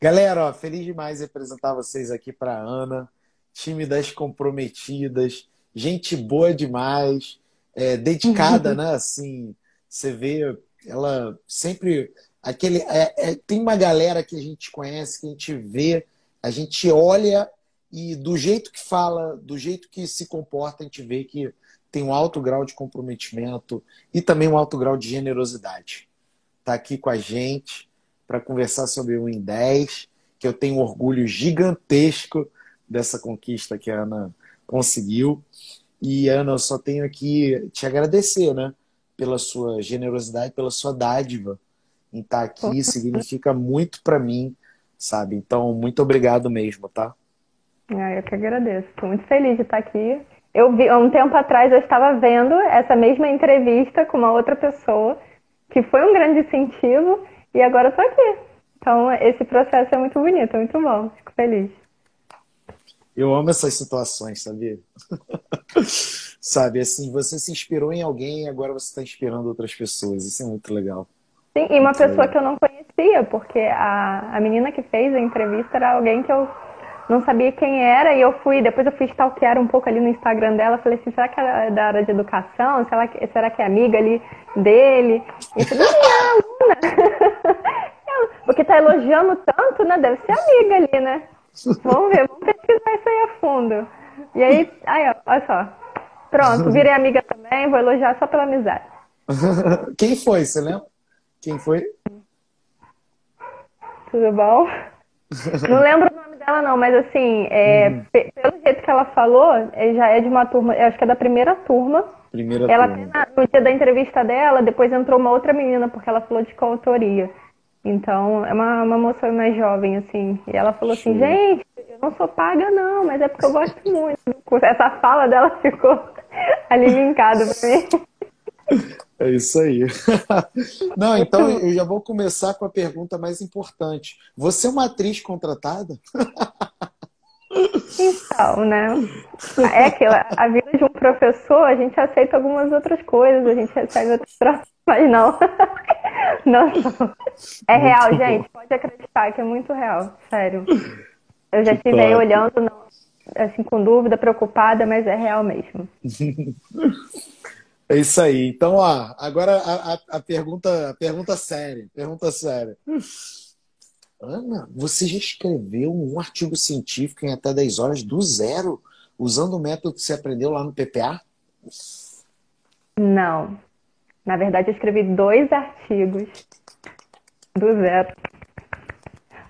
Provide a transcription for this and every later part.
Galera, ó, feliz demais em apresentar vocês aqui para Ana, time das comprometidas, gente boa demais, é, dedicada, né? Assim, você vê, ela sempre aquele é, é, tem uma galera que a gente conhece, que a gente vê, a gente olha e do jeito que fala, do jeito que se comporta, a gente vê que tem um alto grau de comprometimento e também um alto grau de generosidade. Está aqui com a gente para conversar sobre o em 10, que eu tenho um orgulho gigantesco dessa conquista que a Ana conseguiu. E, Ana, eu só tenho aqui te agradecer, né? Pela sua generosidade, pela sua dádiva em estar tá aqui. Significa muito para mim, sabe? Então, muito obrigado mesmo, tá? Ah, eu que agradeço. Estou muito feliz de estar aqui. Eu vi, há um tempo atrás, eu estava vendo essa mesma entrevista com uma outra pessoa, que foi um grande incentivo, e agora estou aqui. Então, esse processo é muito bonito, é muito bom. Fico feliz. Eu amo essas situações, sabia? Sabe, assim, você se inspirou em alguém e agora você está inspirando outras pessoas. Isso é muito legal. Sim, e uma muito pessoa legal. que eu não conhecia, porque a, a menina que fez a entrevista era alguém que eu não sabia quem era e eu fui, depois eu fui stalkear um pouco ali no Instagram dela, falei assim, será que ela é da área de educação? Será que, será que é amiga ali dele? E eu falei, não, aluna. Porque tá elogiando tanto, né? Deve ser amiga ali, né? Vamos ver, vamos pesquisar isso aí a fundo. E aí, aí ó, olha só. Pronto, virei amiga também, vou elogiar só pela amizade. Quem foi, você lembra? Quem foi? Tudo bom? Não lembro o nome dela, não, mas assim, é, uhum. pelo jeito que ela falou, é, já é de uma turma, acho que é da primeira turma. Primeira ela, turma. No dia da entrevista dela, depois entrou uma outra menina, porque ela falou de coautoria. Então, é uma, uma moça mais jovem, assim. E ela falou assim, gente, eu não sou paga, não, mas é porque eu gosto muito do curso. Essa fala dela ficou ali linkada pra mim. É isso aí. Não, então eu já vou começar com a pergunta mais importante. Você é uma atriz contratada? Então, né? É aquilo, a vida de um professor, a gente aceita algumas outras coisas, a gente recebe outras trocas, mas não. Não, É real, muito gente. Bom. Pode acreditar que é muito real, sério. Eu já estive aí olhando, não, assim, com dúvida, preocupada, mas é real mesmo. É isso aí. Então, ó, agora a, a, a pergunta, a pergunta séria, pergunta séria. Ana, você já escreveu um artigo científico em até 10 horas do zero, usando o método que você aprendeu lá no PPA? Não. Na verdade, eu escrevi dois artigos do zero,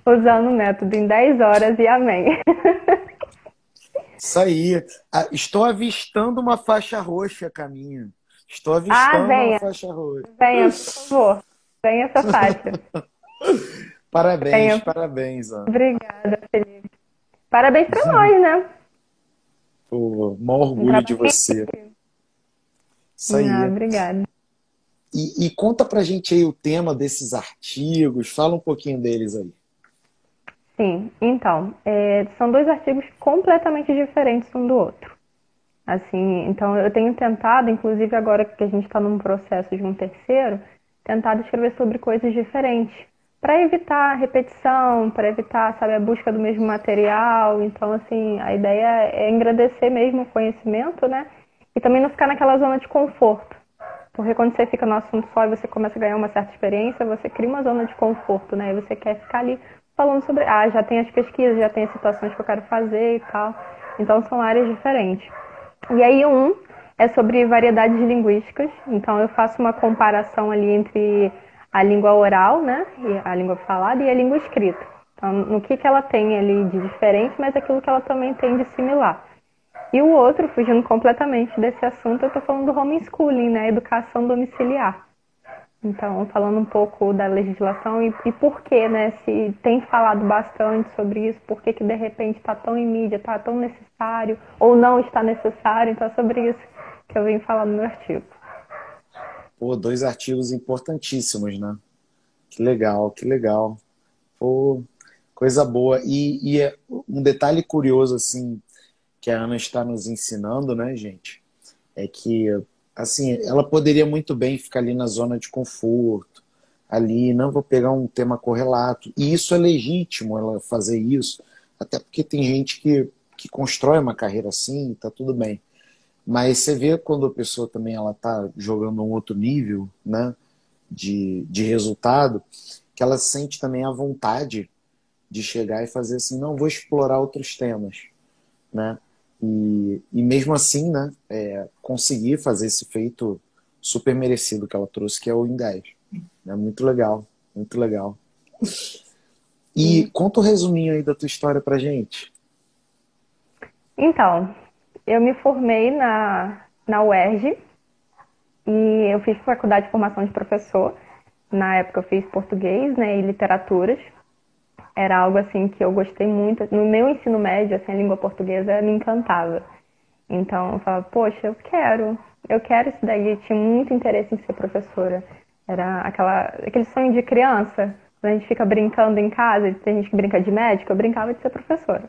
usando o método em 10 horas e amém. Isso aí. Ah, estou avistando uma faixa roxa, caminho. Estou avistando ah, uma faixa roxa. Venha, por favor. Venha essa faixa. parabéns, venha. parabéns. Ó. Obrigada, Felipe. Parabéns para nós, né? Pô, maior orgulho de você. Isso aí. Ah, obrigada. E, e, conta pra gente aí o tema desses artigos, fala um pouquinho deles aí. Sim, então, é, são dois artigos completamente diferentes um do outro. Assim, então eu tenho tentado, inclusive agora que a gente está num processo de um terceiro, tentado escrever sobre coisas diferentes, para evitar repetição, para evitar, sabe, a busca do mesmo material. Então, assim, a ideia é engrandecer mesmo o conhecimento, né? E também não ficar naquela zona de conforto. Porque quando você fica no assunto só e você começa a ganhar uma certa experiência, você cria uma zona de conforto, né? E você quer ficar ali falando sobre, ah, já tem as pesquisas, já tem as situações que eu quero fazer e tal. Então são áreas diferentes. E aí um é sobre variedades linguísticas. Então eu faço uma comparação ali entre a língua oral, né, a língua falada e a língua escrita. Então no que que ela tem ali de diferente, mas aquilo que ela também tem de similar. E o outro, fugindo completamente desse assunto, eu estou falando do homeschooling, né? Educação domiciliar. Então, falando um pouco da legislação e, e por que, né? Se tem falado bastante sobre isso, por que, que de repente está tão em mídia, está tão necessário ou não está necessário. Então, é sobre isso que eu vim falar no meu artigo. Pô, dois artigos importantíssimos, né? Que legal, que legal. Pô, coisa boa. E, e é um detalhe curioso, assim, que a Ana está nos ensinando, né, gente? É que, assim, ela poderia muito bem ficar ali na zona de conforto, ali, não vou pegar um tema correlato. E isso é legítimo, ela fazer isso, até porque tem gente que, que constrói uma carreira assim, tá tudo bem. Mas você vê quando a pessoa também ela tá jogando um outro nível, né, de, de resultado, que ela sente também a vontade de chegar e fazer assim, não, vou explorar outros temas, né? E, e mesmo assim, né, é, conseguir fazer esse feito super merecido que ela trouxe, que é o em 10. É muito legal, muito legal. E conta o um resuminho aí da tua história pra gente. Então, eu me formei na, na UERJ e eu fiz faculdade de formação de professor. Na época eu fiz português né, e literaturas. Era algo assim que eu gostei muito. No meu ensino médio, assim, a língua portuguesa me encantava. Então eu falava, poxa, eu quero, eu quero isso daí. Eu tinha muito interesse em ser professora. Era aquela, aquele sonho de criança, quando a gente fica brincando em casa, tem gente que brinca de médico, eu brincava de ser professora.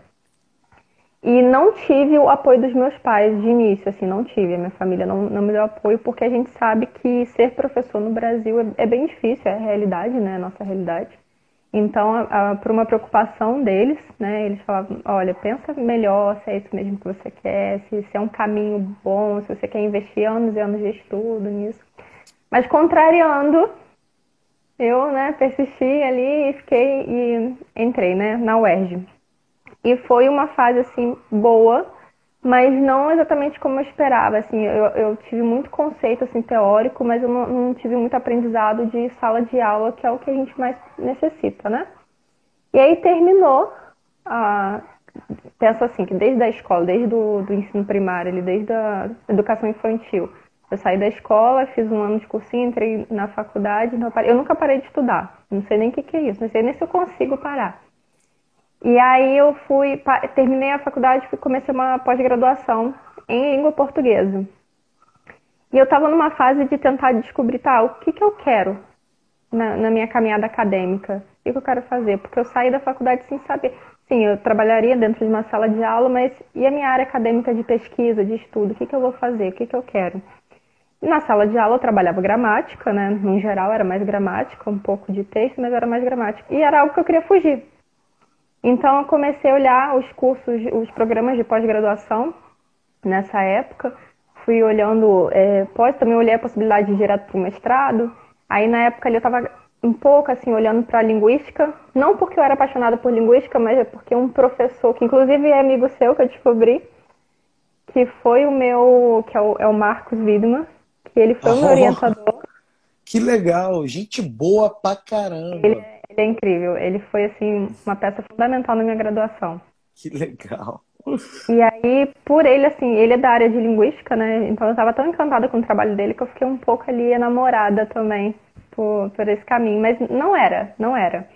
E não tive o apoio dos meus pais de início, assim, não tive. A minha família não, não me deu apoio porque a gente sabe que ser professor no Brasil é, é bem difícil, é a realidade, né? A nossa realidade. Então, por uma preocupação deles, né, eles falavam, olha, pensa melhor se é isso mesmo que você quer, se, se é um caminho bom, se você quer investir anos e anos de estudo nisso. Mas contrariando, eu, né, persisti ali e fiquei e entrei, né, na UERJ. E foi uma fase assim boa, mas não exatamente como eu esperava. Assim, eu, eu tive muito conceito assim teórico, mas eu não, não, tive muito aprendizado de sala de aula, que é o que a gente mais necessita, né? E aí terminou a penso assim que desde a escola, desde do, do ensino primário, desde a educação infantil, eu saí da escola, fiz um ano de cursinho, entrei na faculdade, eu nunca parei de estudar. Não sei nem o que, que é isso, não sei nem se eu consigo parar. E aí eu fui, terminei a faculdade e comecei uma pós-graduação em língua portuguesa. E eu estava numa fase de tentar descobrir, tá, o que, que eu quero na, na minha caminhada acadêmica. O que, que eu quero fazer? Porque eu saí da faculdade sem saber. Sim, eu trabalharia dentro de uma sala de aula, mas e a minha área acadêmica de pesquisa, de estudo? O que, que eu vou fazer? O que, que eu quero? Na sala de aula eu trabalhava gramática, né? No geral era mais gramática, um pouco de texto, mas era mais gramática. E era algo que eu queria fugir. Então eu comecei a olhar os cursos, os programas de pós-graduação nessa época. Fui olhando, é, pós também olhei a possibilidade de ir direto para o mestrado. Aí na época ali eu estava um pouco assim olhando para a linguística, não porque eu era apaixonada por linguística, mas é porque um professor que inclusive é amigo seu que eu descobri, que foi o meu, que é o, é o Marcos Widman, que ele foi oh, meu orientador. Que legal, gente boa pra caramba. Ele, é, ele é incrível, ele foi assim uma peça fundamental na minha graduação. Que legal. E aí, por ele, assim, ele é da área de linguística, né? Então eu estava tão encantada com o trabalho dele que eu fiquei um pouco ali enamorada também por, por esse caminho. Mas não era, não era.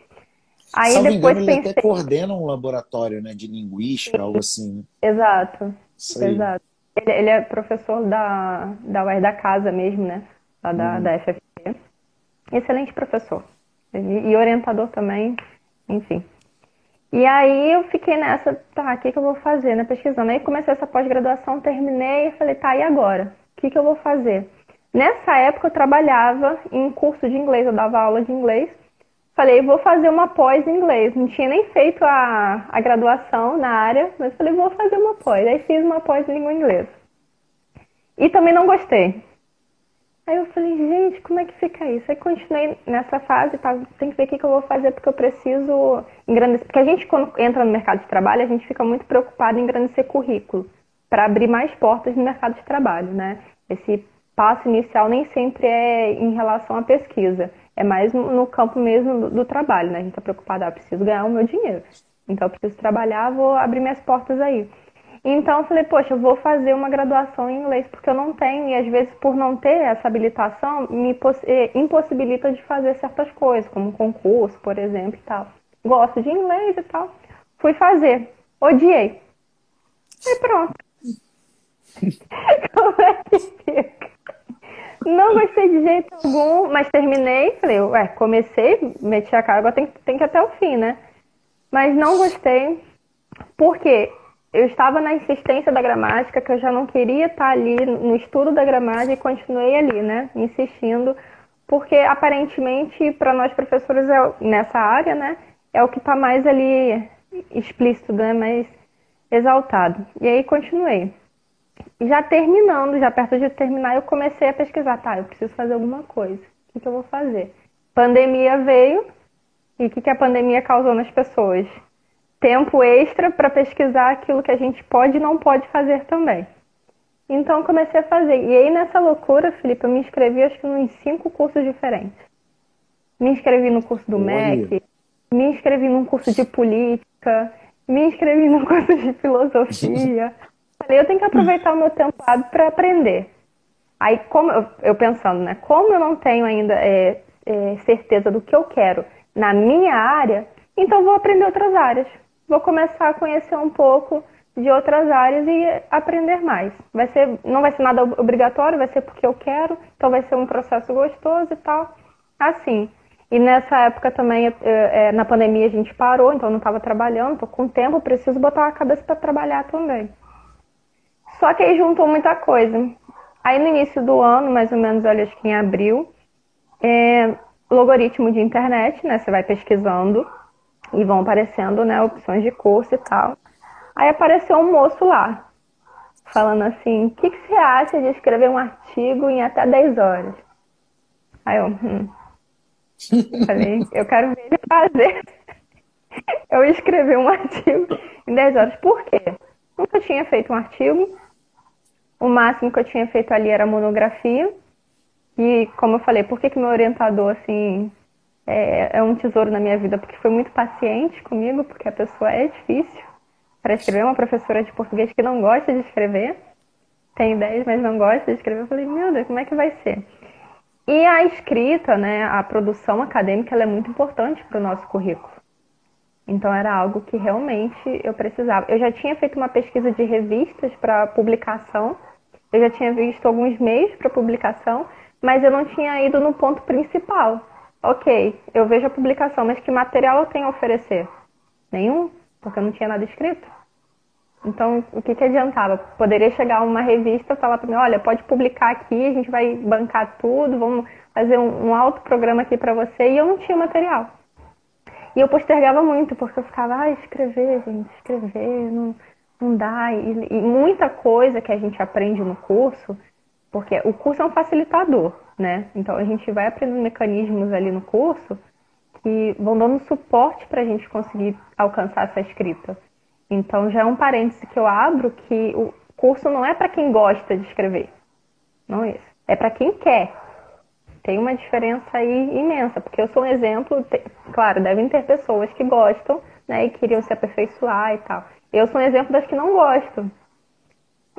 Aí Salvo depois engano, pensei... ele até coordena um laboratório né, de linguística, Sim. algo assim. Exato, exato. Ele, ele, é professor da, da UER da Casa mesmo, né? Lá da, uhum. da FFP. Excelente professor. E, orientador também, enfim. E aí eu fiquei nessa, tá, o que, que eu vou fazer, né? Pesquisando. Aí comecei essa pós-graduação, terminei e falei, tá, e agora? O que, que eu vou fazer? Nessa época eu trabalhava em curso de inglês, eu dava aula de inglês. Falei, vou fazer uma pós em inglês. Não tinha nem feito a, a graduação na área, mas falei, vou fazer uma pós. Aí fiz uma pós em língua inglesa. E também não gostei. Aí eu falei, gente, como é que fica isso? Aí continuei nessa fase, tá, tem que ver o que, eu vou fazer, porque eu preciso engrandecer. Porque a gente, quando entra no mercado de trabalho, a gente fica muito preocupado em engrandecer currículo, para abrir mais portas no mercado de trabalho, né? Esse passo inicial nem sempre é em relação à pesquisa é mais no campo mesmo do, do trabalho, né? A gente está preocupado, ah, preciso ganhar o meu dinheiro. Então, eu preciso trabalhar, vou abrir minhas portas aí. Então, eu falei, poxa, eu vou fazer uma graduação em inglês, porque eu não tenho, e às vezes, por não ter essa habilitação, me eh, impossibilita de fazer certas coisas, como concurso, por exemplo, e tal. Gosto de inglês e tal. Fui fazer. Odiei. E pronto. Como é que fica? Não gostei de jeito algum, mas terminei. Falei, ué, comecei, meti a cara, agora tem, tem que ir até o fim, né? Mas não gostei, porque eu estava na insistência da gramática, que eu já não queria estar ali no estudo da gramática e continuei ali, né? Insistindo, porque aparentemente para nós professores é, nessa área, né, é o que está mais ali explícito, né, mais exaltado. E aí continuei. Já terminando, já perto de terminar, eu comecei a pesquisar, tá, eu preciso fazer alguma coisa. O que, que eu vou fazer? Pandemia veio, e o que, que a pandemia causou nas pessoas? Tempo extra para pesquisar aquilo que a gente pode e não pode fazer também. Então comecei a fazer. E aí nessa loucura, Felipe, eu me inscrevi acho que em cinco cursos diferentes. Me inscrevi no curso do Olha. MEC, me inscrevi num curso de política, me inscrevi num curso de filosofia. Falei, eu tenho que aproveitar o meu tempo para aprender. Aí, como eu, eu, pensando, né? Como eu não tenho ainda é, é, certeza do que eu quero na minha área, então vou aprender outras áreas. Vou começar a conhecer um pouco de outras áreas e aprender mais. Vai ser, não vai ser nada obrigatório, vai ser porque eu quero, então vai ser um processo gostoso e tal. Assim. E nessa época também, é, na pandemia, a gente parou, então eu não estava trabalhando, estou com tempo, preciso botar a cabeça para trabalhar também. Só que aí juntou muita coisa. Aí no início do ano, mais ou menos, olha, acho que em abril, é, logaritmo de internet, né? Você vai pesquisando e vão aparecendo, né, opções de curso e tal. Aí apareceu um moço lá, falando assim: o que, que você acha de escrever um artigo em até 10 horas? Aí eu, hum. Falei, eu quero ver ele fazer. Eu escrevi um artigo em 10 horas. Por quê? Nunca tinha feito um artigo. O máximo que eu tinha feito ali era monografia. E, como eu falei, por que, que meu orientador, assim, é, é um tesouro na minha vida? Porque foi muito paciente comigo, porque a pessoa é difícil para escrever. Uma professora de português que não gosta de escrever, tem ideias, mas não gosta de escrever. Eu falei, meu Deus, como é que vai ser? E a escrita, né, a produção acadêmica, ela é muito importante para o nosso currículo. Então era algo que realmente eu precisava. Eu já tinha feito uma pesquisa de revistas para publicação, eu já tinha visto alguns meios para publicação, mas eu não tinha ido no ponto principal. Ok, eu vejo a publicação, mas que material eu tenho a oferecer? Nenhum porque eu não tinha nada escrito. Então, o que, que adiantava? Poderia chegar uma revista e falar para mim: olha, pode publicar aqui, a gente vai bancar tudo, vamos fazer um, um alto programa aqui para você. E eu não tinha material. E eu postergava muito, porque eu ficava, ah, escrever, gente, escrever, não, não dá. E, e muita coisa que a gente aprende no curso, porque o curso é um facilitador, né? Então a gente vai aprendendo mecanismos ali no curso que vão dando suporte para a gente conseguir alcançar essa escrita. Então já é um parêntese que eu abro que o curso não é para quem gosta de escrever. Não é isso. É para quem quer. Tem uma diferença aí imensa, porque eu sou um exemplo, claro, devem ter pessoas que gostam, né, e queriam se aperfeiçoar e tal. Eu sou um exemplo das que não gostam.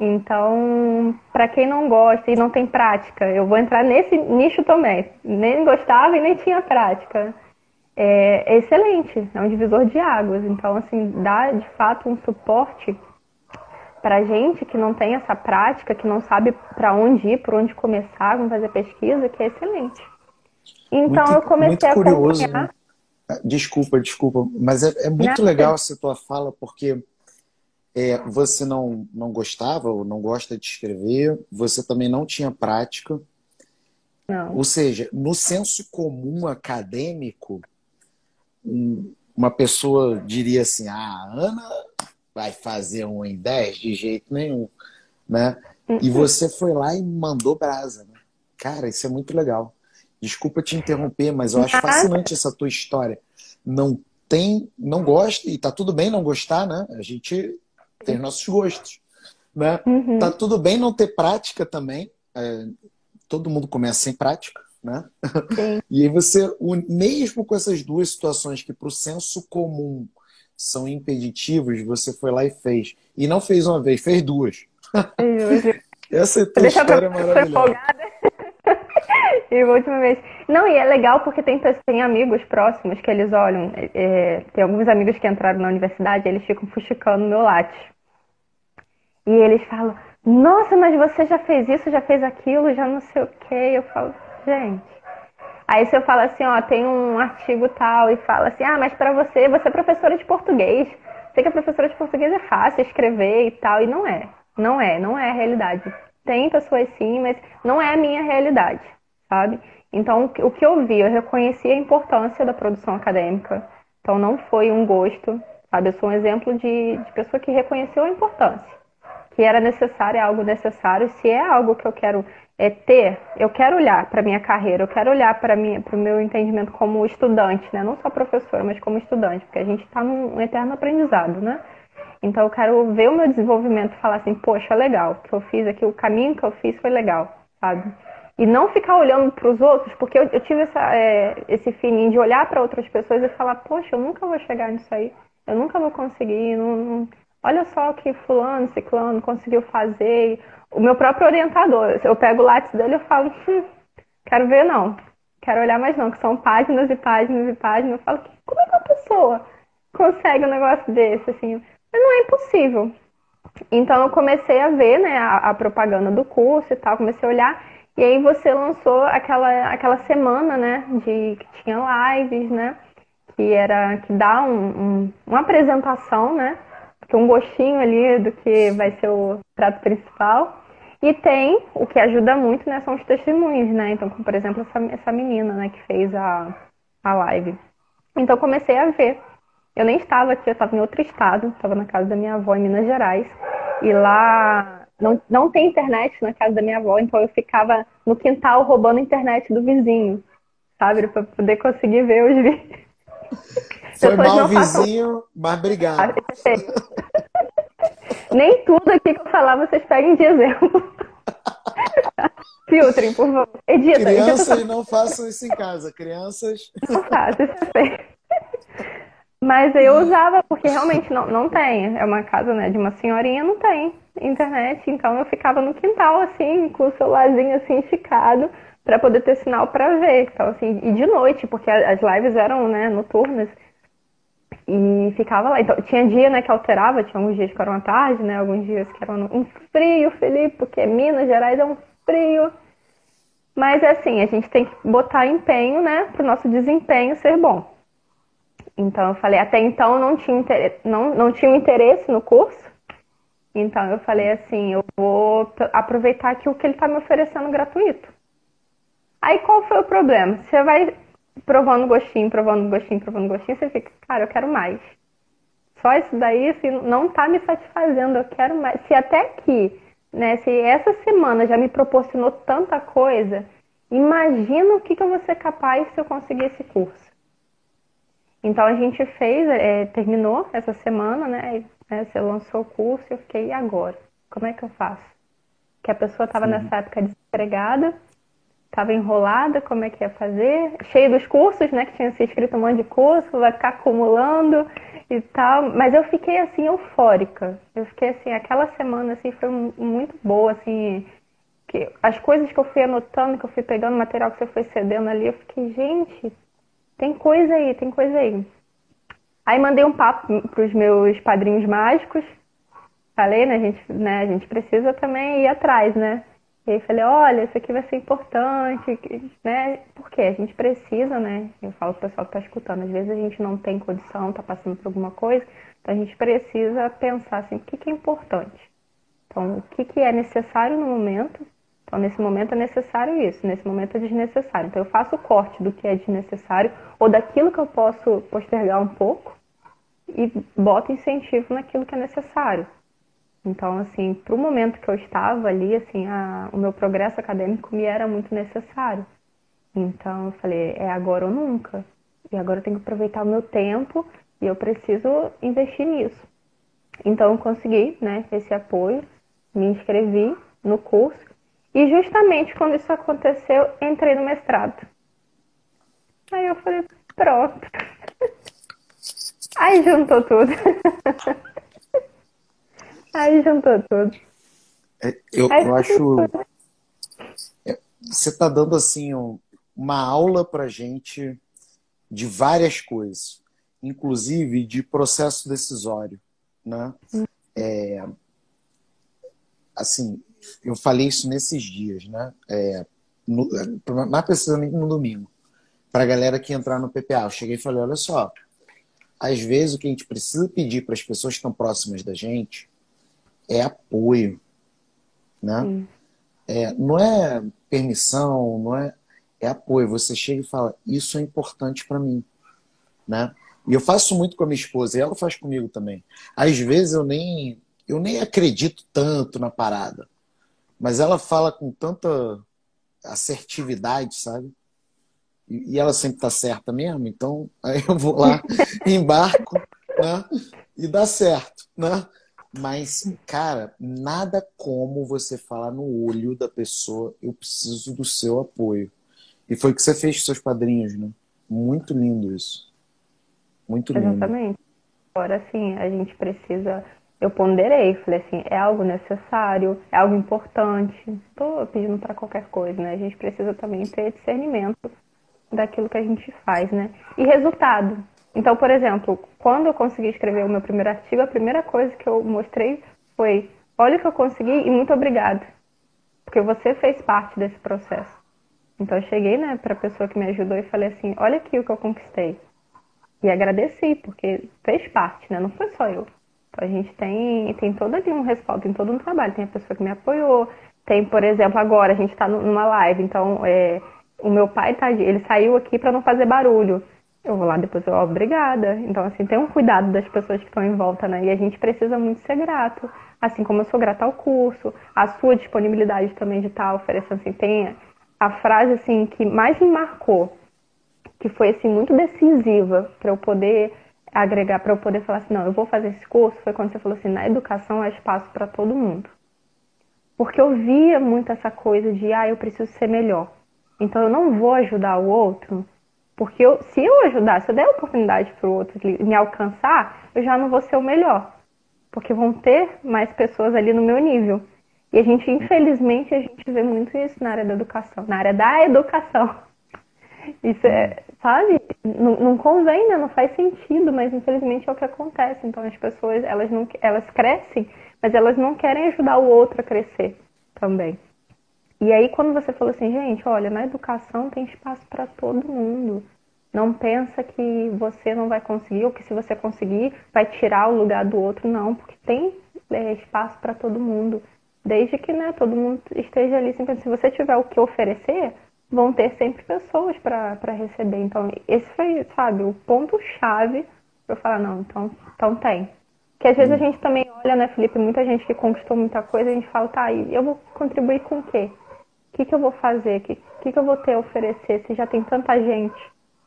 Então, para quem não gosta e não tem prática, eu vou entrar nesse nicho também. Nem gostava e nem tinha prática é, é excelente, é um divisor de águas. Então, assim, dá de fato um suporte para gente que não tem essa prática, que não sabe para onde ir, por onde começar, como fazer pesquisa, que é excelente. Então muito, eu comecei muito curioso, a acompanhar. Né? Desculpa, desculpa, mas é, é muito legal essa tua fala, porque é, você não, não gostava ou não gosta de escrever, você também não tinha prática. Não. Ou seja, no senso comum acadêmico, uma pessoa diria assim: ah, a Ana vai fazer um em 10 de jeito nenhum, né? E uhum. você foi lá e mandou brasa, né? Cara, isso é muito legal. Desculpa te interromper, mas eu acho fascinante essa tua história. Não tem, não gosta, e tá tudo bem não gostar, né? A gente tem nossos gostos, né? Uhum. Tá tudo bem não ter prática também. É, todo mundo começa sem prática né? Sim. E aí você, mesmo com essas duas situações que para o senso comum são impeditivos, você foi lá e fez. E não fez uma vez, fez duas. Essa é tua história pra... maravilhosa. e a última vez. Não, e é legal porque tem, tem amigos próximos que eles olham. É, tem alguns amigos que entraram na universidade, eles ficam fuxicando meu latte. E eles falam, nossa, mas você já fez isso, já fez aquilo, já não sei o quê. Eu falo, gente. Aí se eu falo assim, ó, tem um artigo tal e fala assim, ah, mas para você, você é professora de português. Sei que a professora de português é fácil escrever e tal, e não é. Não é, não é a realidade. Tem pessoas sim, mas não é a minha realidade, sabe? Então, o que eu vi, eu reconheci a importância da produção acadêmica. Então, não foi um gosto, sabe? Eu sou um exemplo de, de pessoa que reconheceu a importância, que era necessário, é algo necessário. Se é algo que eu quero é, ter, eu quero olhar para minha carreira, eu quero olhar para o meu entendimento como estudante, né? Não só professora, mas como estudante, porque a gente está num eterno aprendizado, né? Então, eu quero ver o meu desenvolvimento e falar assim, poxa, legal, o que eu fiz aqui, o caminho que eu fiz foi legal, sabe? E não ficar olhando para os outros, porque eu, eu tive essa, é, esse feeling de olhar para outras pessoas e falar, poxa, eu nunca vou chegar nisso aí, eu nunca vou conseguir, não, não... olha só o que fulano, ciclano conseguiu fazer. O meu próprio orientador, eu pego o lápis dele e falo, hum, quero ver não, quero olhar mais não, que são páginas e páginas e páginas. Eu falo, como é que a pessoa consegue um negócio desse, assim? Mas não é impossível. Então eu comecei a ver né, a, a propaganda do curso e tal, comecei a olhar e aí você lançou aquela, aquela semana, né, de que tinha lives, né, que era que dá um, um, uma apresentação, né, um gostinho ali do que vai ser o prato principal. E tem o que ajuda muito, né, são os testemunhos, né? Então, como, por exemplo, essa, essa menina, né, que fez a, a live. Então, comecei a ver. Eu nem estava aqui, eu estava em outro estado, estava na casa da minha avó em Minas Gerais. E lá não, não tem internet na casa da minha avó, então eu ficava no quintal roubando a internet do vizinho, sabe? Pra poder conseguir ver os vídeos. Foi mal vizinho, mas obrigado. Nem tudo aqui que eu falar vocês peguem de exemplo. Filtrem, por favor. Edita. Crianças não façam isso em casa. Crianças. Não façam, isso é Mas eu usava porque realmente não, não tem. É uma casa né, de uma senhorinha, não tem internet, então eu ficava no quintal, assim, com o celularzinho assim esticado, para poder ter sinal para ver. Então, assim, e de noite, porque as lives eram, né, noturnas. E ficava lá. Então, tinha dia, né, que alterava, tinha alguns dias que eram à tarde, né, alguns dias que eram um frio, Felipe, porque Minas Gerais é um frio. Mas, assim, a gente tem que botar empenho, né, pro nosso desempenho ser bom. Então, eu falei, até então não tinha, interesse, não, não tinha interesse no curso, então eu falei assim, eu vou aproveitar aqui o que ele está me oferecendo gratuito. Aí qual foi o problema? Você vai provando gostinho, provando gostinho, provando gostinho, você fica, cara, eu quero mais. Só isso daí assim, não está me satisfazendo, eu quero mais. Se até aqui, né, se essa semana já me proporcionou tanta coisa, imagina o que, que eu vou ser capaz se eu conseguir esse curso. Então a gente fez, é, terminou essa semana, né? Né? Você lançou o curso e eu fiquei, e agora? Como é que eu faço? Que a pessoa estava nessa época desempregada, estava enrolada, como é que ia fazer? Cheio dos cursos, né? Que tinha se inscrito um monte de curso, vai ficar acumulando e tal. Mas eu fiquei assim eufórica. Eu fiquei assim, aquela semana assim foi muito boa, assim. Que as coisas que eu fui anotando, que eu fui pegando, material que você foi cedendo ali, eu fiquei, gente, tem coisa aí, tem coisa aí. Aí mandei um papo para os meus padrinhos mágicos. Falei, né, a gente, né, a gente precisa também ir atrás, né? E aí falei, olha, isso aqui vai ser importante, né? Porque a gente precisa, né? Eu falo pro pessoal que está escutando, às vezes a gente não tem condição, está passando por alguma coisa, então a gente precisa pensar assim, o que, que é importante? Então, o que, que é necessário no momento? Então, nesse momento é necessário isso, nesse momento é desnecessário. Então, eu faço o corte do que é desnecessário ou daquilo que eu posso postergar um pouco e boto incentivo naquilo que é necessário. Então, assim, para o momento que eu estava ali, assim, a, o meu progresso acadêmico me era muito necessário. Então, eu falei, é agora ou nunca. E agora eu tenho que aproveitar o meu tempo e eu preciso investir nisso. Então, eu consegui, né, esse apoio, me inscrevi no curso e justamente quando isso aconteceu, entrei no mestrado. Aí eu falei, pronto. Aí juntou tudo. Aí juntou tudo. É, eu, eu acho. Você está dando assim uma aula para gente de várias coisas, inclusive de processo decisório, né? É, assim, eu falei isso nesses dias, né? É, no, mais precisamente no domingo, para a galera que entrar no PPA. Eu cheguei e falei: olha só, às vezes o que a gente precisa pedir para as pessoas que estão próximas da gente é apoio, né? É, não é permissão, não é, é apoio. Você chega e fala, isso é importante para mim, né? E eu faço muito com a minha esposa, e ela faz comigo também. Às vezes eu nem eu nem acredito tanto na parada, mas ela fala com tanta assertividade, sabe? E, e ela sempre tá certa mesmo, então aí eu vou lá, embarco, né? E dá certo, né? Mas, cara, nada como você falar no olho da pessoa, eu preciso do seu apoio. E foi o que você fez com seus padrinhos, né? Muito lindo isso. Muito lindo. Exatamente. Agora, sim, a gente precisa. Eu ponderei, falei assim: é algo necessário, é algo importante. Estou pedindo para qualquer coisa, né? A gente precisa também ter discernimento daquilo que a gente faz, né? E resultado. Então, por exemplo, quando eu consegui escrever o meu primeiro artigo, a primeira coisa que eu mostrei foi: olha o que eu consegui e muito obrigado. Porque você fez parte desse processo. Então, eu cheguei né, para a pessoa que me ajudou e falei assim: olha aqui o que eu conquistei. E agradeci, porque fez parte, né? Não foi só eu. Então, a gente tem, tem todo ali um respaldo, tem todo um trabalho. Tem a pessoa que me apoiou, tem, por exemplo, agora a gente está numa live, então é, o meu pai tá, ele saiu aqui para não fazer barulho eu vou lá depois eu, obrigada. Então, assim, tem um cuidado das pessoas que estão em volta, né? E a gente precisa muito ser grato. Assim como eu sou grata ao curso, a sua disponibilidade também de estar oferecendo, assim, tem a frase, assim, que mais me marcou, que foi, assim, muito decisiva para eu poder agregar, para eu poder falar assim, não, eu vou fazer esse curso, foi quando você falou assim, na educação há espaço para todo mundo. Porque eu via muito essa coisa de, ah, eu preciso ser melhor. Então, eu não vou ajudar o outro porque eu, se eu ajudar, se eu der oportunidade para o outro me alcançar, eu já não vou ser o melhor. Porque vão ter mais pessoas ali no meu nível. E a gente, infelizmente, a gente vê muito isso na área da educação, na área da educação. Isso é, sabe? Não, não convém, né? Não faz sentido, mas infelizmente é o que acontece. Então as pessoas, elas não, elas crescem, mas elas não querem ajudar o outro a crescer também. E aí, quando você falou assim, gente, olha, na educação tem espaço para todo mundo. Não pensa que você não vai conseguir ou que se você conseguir vai tirar o lugar do outro, não, porque tem é, espaço para todo mundo. Desde que né, todo mundo esteja ali sempre. Se você tiver o que oferecer, vão ter sempre pessoas para receber. Então, esse foi, sabe, o ponto-chave para eu falar, não, então, então tem. Que às vezes a gente também olha, né, Felipe, muita gente que conquistou muita coisa, a gente fala, tá, e eu vou contribuir com o quê? O que, que eu vou fazer? O que, que, que eu vou ter a oferecer se já tem tanta gente?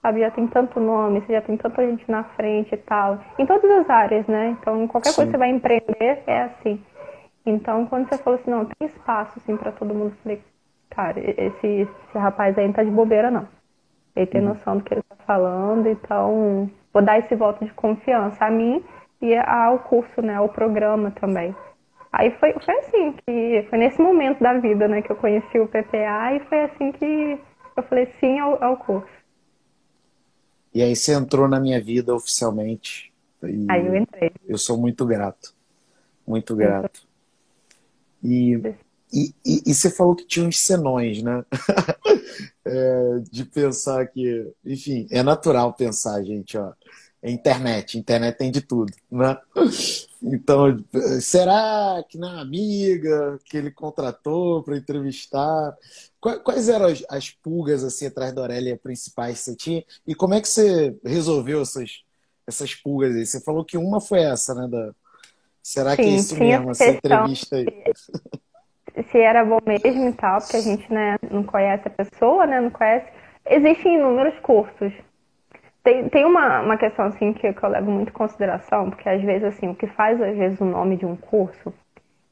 Sabe, já tem tanto nome, se já tem tanta gente na frente e tal. Em todas as áreas, né? Então, qualquer Sim. coisa que você vai empreender é assim. Então, quando você falou assim, não, tem espaço assim para todo mundo, eu falei, cara, esse, esse rapaz aí não tá de bobeira, não. Ele tem uhum. noção do que ele tá falando, então vou dar esse voto de confiança a mim e ao curso, né, ao programa também. Aí foi, foi assim, que foi nesse momento da vida, né, que eu conheci o PPA e foi assim que eu falei sim ao, ao curso. E aí você entrou na minha vida oficialmente. aí eu entrei. Eu sou muito grato. Muito grato. E, e, e, e você falou que tinha uns senões, né? é, de pensar que, enfim, é natural pensar, gente, ó é internet. Internet tem de tudo, né? Então, será que na amiga que ele contratou para entrevistar? Quais eram as, as, pulgas assim atrás da orelha principais que você tinha? E como é que você resolveu essas, essas pulgas aí? Você falou que uma foi essa, né? Da... Será Sim, que é isso mesmo, essa entrevista aí? Se era bom mesmo e tal, porque a gente né, não conhece a pessoa, né? Não conhece. Existem inúmeros cursos tem, tem uma, uma questão assim que, que eu levo muito em consideração, porque às vezes assim, o que faz às vezes o nome de um curso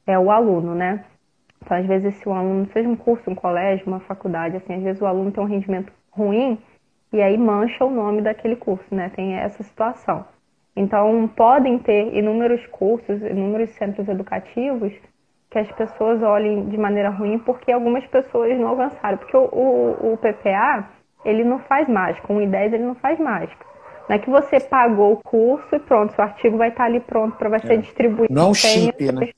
é o aluno, né? Então, às vezes, se o aluno, seja um curso, um colégio, uma faculdade, assim, às vezes o aluno tem um rendimento ruim e aí mancha o nome daquele curso, né? Tem essa situação. Então, podem ter inúmeros cursos, inúmeros centros educativos que as pessoas olhem de maneira ruim porque algumas pessoas não avançaram. Porque o, o, o PPA, ele não faz mágica. 1 e 10 ele não faz mágica. Não é que você pagou o curso e pronto, seu artigo vai estar ali pronto para ser é. distribuído. Não é um chip, né?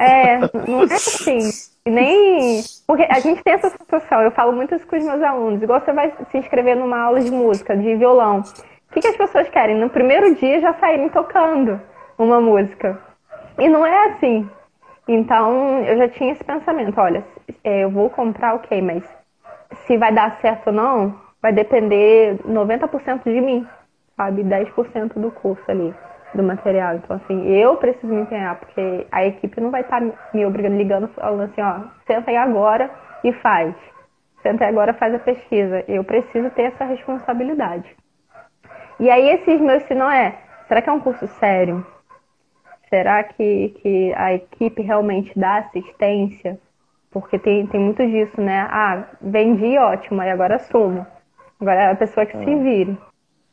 É, não é assim. Nem. Porque a gente tem essa situação, eu falo muito isso com os meus alunos. Igual você vai se inscrever numa aula de música, de violão. O que, que as pessoas querem? No primeiro dia já saírem tocando uma música. E não é assim. Então, eu já tinha esse pensamento: olha, é, eu vou comprar, ok, mas se vai dar certo ou não, vai depender 90% de mim, sabe? 10% do curso ali, do material. Então, assim, eu preciso me empenhar, porque a equipe não vai estar tá me obrigando, ligando, falando assim, ó, senta aí agora e faz. Senta aí agora faz a pesquisa. Eu preciso ter essa responsabilidade. E aí, esses meus não é, será que é um curso sério? Será que, que a equipe realmente dá assistência? Porque tem, tem muito disso, né? Ah, vendi, ótimo, aí agora assumo. Agora é a pessoa que é. se vire.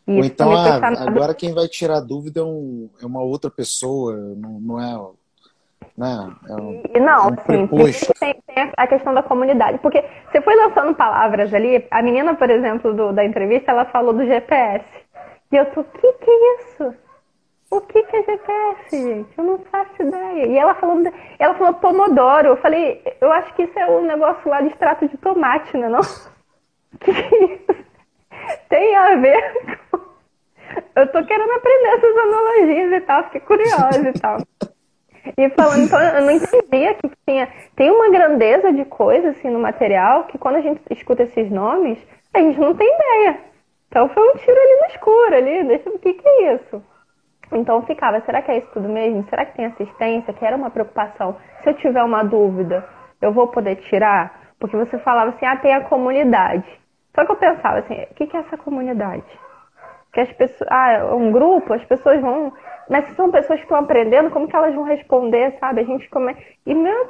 E Ou então, ah, agora quem vai tirar dúvida é, um, é uma outra pessoa, não, não é. Né? É um, e não, é um sim, tem, tem, a questão da comunidade. Porque você foi lançando palavras ali, a menina, por exemplo, do, da entrevista, ela falou do GPS. E eu tô, o que, que é isso? O que, que é GPS, gente? Eu não faço ideia. E ela falou, ela falou Pomodoro. Eu falei, eu acho que isso é um negócio lá de extrato de tomate, né? Não? Que, que é isso? Tem a ver com. Eu tô querendo aprender essas analogias e tal, fiquei curiosa e tal. E falando, então, eu não entendia que tinha. Tem uma grandeza de coisa assim no material que quando a gente escuta esses nomes, a gente não tem ideia. Então foi um tiro ali no escuro ali, deixa o que, que é isso? Então ficava, será que é isso tudo mesmo? Será que tem assistência? Que era uma preocupação. Se eu tiver uma dúvida, eu vou poder tirar? Porque você falava assim, ah, tem a comunidade. Só que eu pensava assim, o que é essa comunidade? Que as pessoas, ah, é um grupo, as pessoas vão, mas se são pessoas que estão aprendendo, como que elas vão responder, sabe? A gente come... e meu,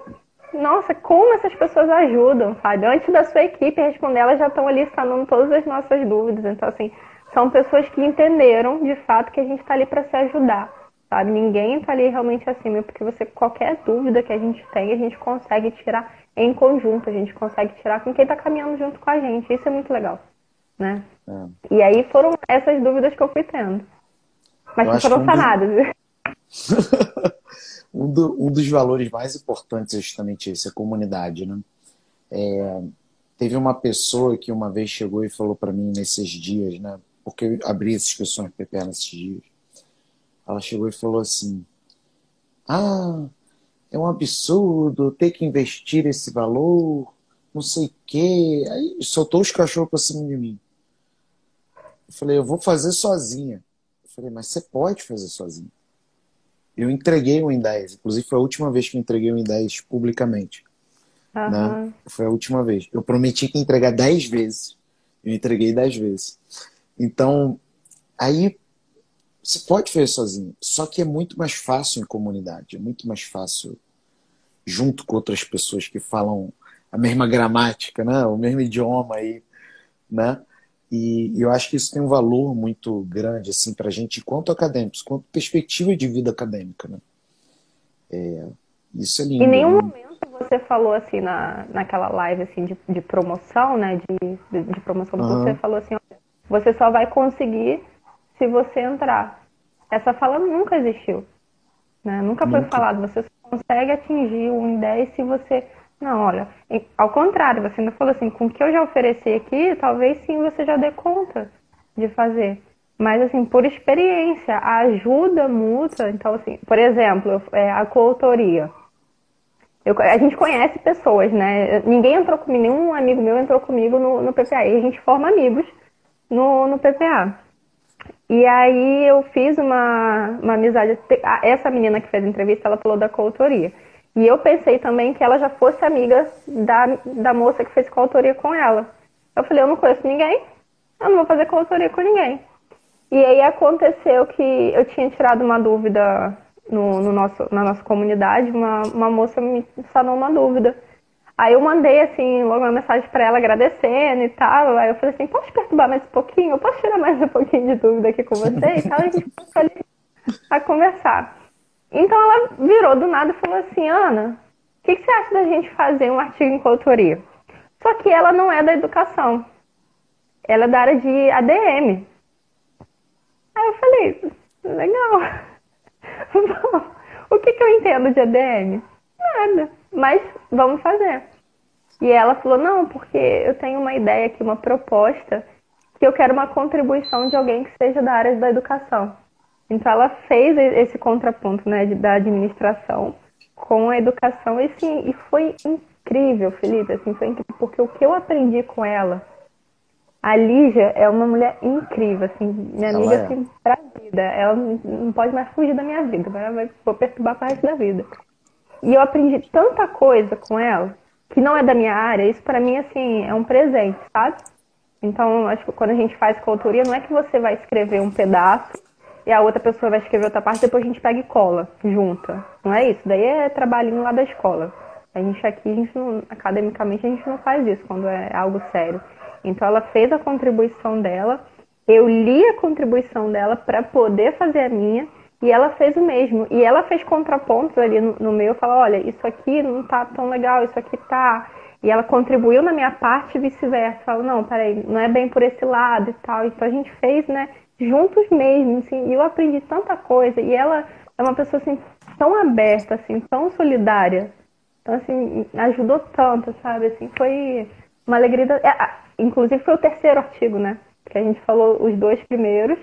nossa, como essas pessoas ajudam, sabe? Antes da sua equipe responder, elas já estão ali sanando todas as nossas dúvidas. Então assim, são pessoas que entenderam de fato que a gente está ali para se ajudar, sabe? Ninguém está ali realmente acima, porque você qualquer dúvida que a gente tem, a gente consegue tirar em conjunto, a gente consegue tirar com quem está caminhando junto com a gente. Isso é muito legal, né? É. E aí foram essas dúvidas que eu fui tendo, mas eu que foram sanadas. Um, do, um, dos valores mais importantes é justamente esse, a comunidade, né? É, teve uma pessoa que uma vez chegou e falou para mim nesses dias, né? porque eu abri as inscrições para PPA nesses dias. Ela chegou e falou assim: Ah, é um absurdo ter que investir esse valor, não sei o quê. Aí soltou os cachorros para cima de mim. Eu falei: Eu vou fazer sozinha. Eu falei: Mas você pode fazer sozinha. Eu entreguei um em 10. Inclusive, foi a última vez que eu entreguei um em 10 publicamente. Uhum. Né? Foi a última vez. Eu prometi que entregar 10 vezes. Eu entreguei 10 vezes. Então, aí você pode fazer sozinho, só que é muito mais fácil em comunidade, é muito mais fácil junto com outras pessoas que falam a mesma gramática, né? o mesmo idioma aí, né? E, eu acho que isso tem um valor muito grande assim para a gente, quanto acadêmicos, quanto perspectiva de vida acadêmica, né? É, isso é lindo. Em nenhum né? momento você falou assim na, naquela live assim de, de promoção, né? De, de, de promoção uhum. você falou assim, você só vai conseguir se você entrar. Essa fala nunca existiu. Né? Nunca, nunca foi falado. Você só consegue atingir um 10 se você. Não, olha, ao contrário, você ainda falou assim, com o que eu já ofereci aqui, talvez sim você já dê conta de fazer. Mas, assim, por experiência, a ajuda mútua, então, assim, por exemplo, é, a coautoria. Eu, a gente conhece pessoas, né? Ninguém entrou comigo, nenhum amigo meu entrou comigo no, no PPA. E a gente forma amigos no, no PPA. E aí eu fiz uma, uma amizade. Essa menina que fez a entrevista, ela falou da coautoria. E eu pensei também que ela já fosse amiga da, da moça que fez coautoria com ela. Eu falei, eu não conheço ninguém, eu não vou fazer coautoria com ninguém. E aí aconteceu que eu tinha tirado uma dúvida no, no nosso, na nossa comunidade, uma, uma moça me sanou uma dúvida. Aí eu mandei, assim, logo uma mensagem para ela agradecendo e tal. Aí eu falei assim, posso perturbar mais um pouquinho? Eu posso tirar mais um pouquinho de dúvida aqui com você e tal? A gente começou ali a conversar. Então ela virou do nada e falou assim, Ana, o que, que, você acha da gente fazer um artigo em coautoria? Só que ela não é da educação. Ela é da área de ADM. Aí eu falei, legal. O que, que eu entendo de ADM? Nada, mas vamos fazer. E ela falou: não, porque eu tenho uma ideia aqui, uma proposta, que eu quero uma contribuição de alguém que seja da área da educação. Então ela fez esse contraponto né, da administração com a educação e, sim, e foi incrível Felipe, assim, foi incrível, porque o que eu aprendi com ela, a Lígia é uma mulher incrível, assim, minha ela amiga, é. assim, pra vida. Ela não pode mais fugir da minha vida, ela vai vou perturbar pro resto da vida. E eu aprendi tanta coisa com ela, que não é da minha área, isso para mim, assim, é um presente, sabe? Então, acho que quando a gente faz consultoria, não é que você vai escrever um pedaço e a outra pessoa vai escrever outra parte, depois a gente pega e cola, junta. Não é isso. Daí é trabalhinho lá da escola. A gente aqui, a gente não, academicamente, a gente não faz isso quando é algo sério. Então ela fez a contribuição dela, eu li a contribuição dela para poder fazer a minha, e ela fez o mesmo. E ela fez contrapontos ali no, no meu, falou, olha, isso aqui não tá tão legal, isso aqui tá. E ela contribuiu na minha parte e vice-versa. Falou, não, peraí, não é bem por esse lado e tal. Então a gente fez, né, juntos mesmo, assim, e eu aprendi tanta coisa. E ela é uma pessoa, assim, tão aberta, assim, tão solidária. Então, assim, ajudou tanto, sabe? Assim, foi uma alegria. Da... É, inclusive foi o terceiro artigo, né? Que a gente falou os dois primeiros.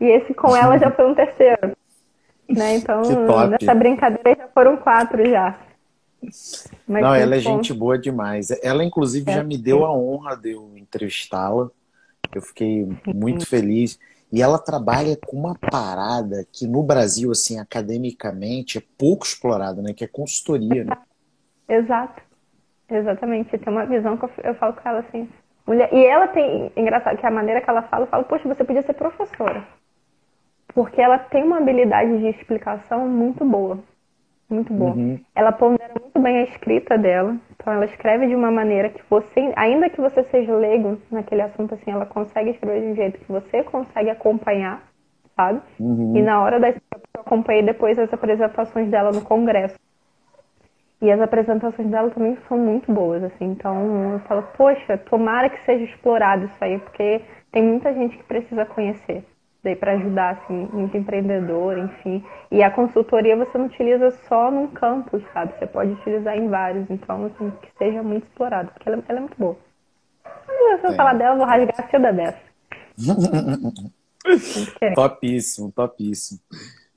E esse com ela já foi um terceiro. Né? Então, nessa brincadeira já foram quatro já. Mas Não, ela é gente boa demais. Ela, inclusive, é, já me deu a honra de eu entrevistá-la. Eu fiquei muito feliz. E ela trabalha com uma parada que no Brasil, assim, academicamente, é pouco explorada, né? Que é consultoria, né? Exato. Exatamente. Tem uma visão que eu, eu falo com ela assim. Mulher... E ela tem. Engraçado que a maneira que ela fala, eu falo, poxa, você podia ser professora. Porque ela tem uma habilidade de explicação muito boa. Muito boa. Uhum. Ela pondera muito bem a escrita dela. Então ela escreve de uma maneira que você, ainda que você seja leigo naquele assunto, assim, ela consegue escrever de um jeito que você consegue acompanhar, sabe? Uhum. E na hora da eu acompanhei depois as apresentações dela no congresso. E as apresentações dela também são muito boas, assim. Então eu falo, poxa, tomara que seja explorado isso aí, porque tem muita gente que precisa conhecer. Daí para ajudar, assim, muito empreendedor, enfim. E a consultoria você não utiliza só num campo, sabe? Você pode utilizar em vários. Então, assim, que seja muito explorado, porque ela, ela é muito boa. Mas se eu falar dela, eu vou rasgar a seda dessa. topíssimo, topíssimo.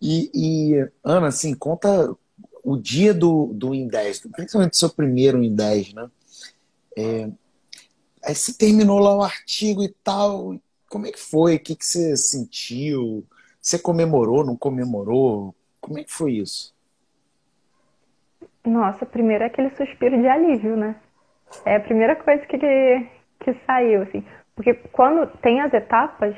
E, e, Ana, assim, conta o dia do, do IN10, principalmente o seu primeiro IN10, né? É, aí você terminou lá o artigo e tal. Como é que foi? O que, que você sentiu? Você comemorou, não comemorou? Como é que foi isso? Nossa, primeiro é aquele suspiro de alívio, né? É a primeira coisa que, que saiu, assim. Porque quando tem as etapas,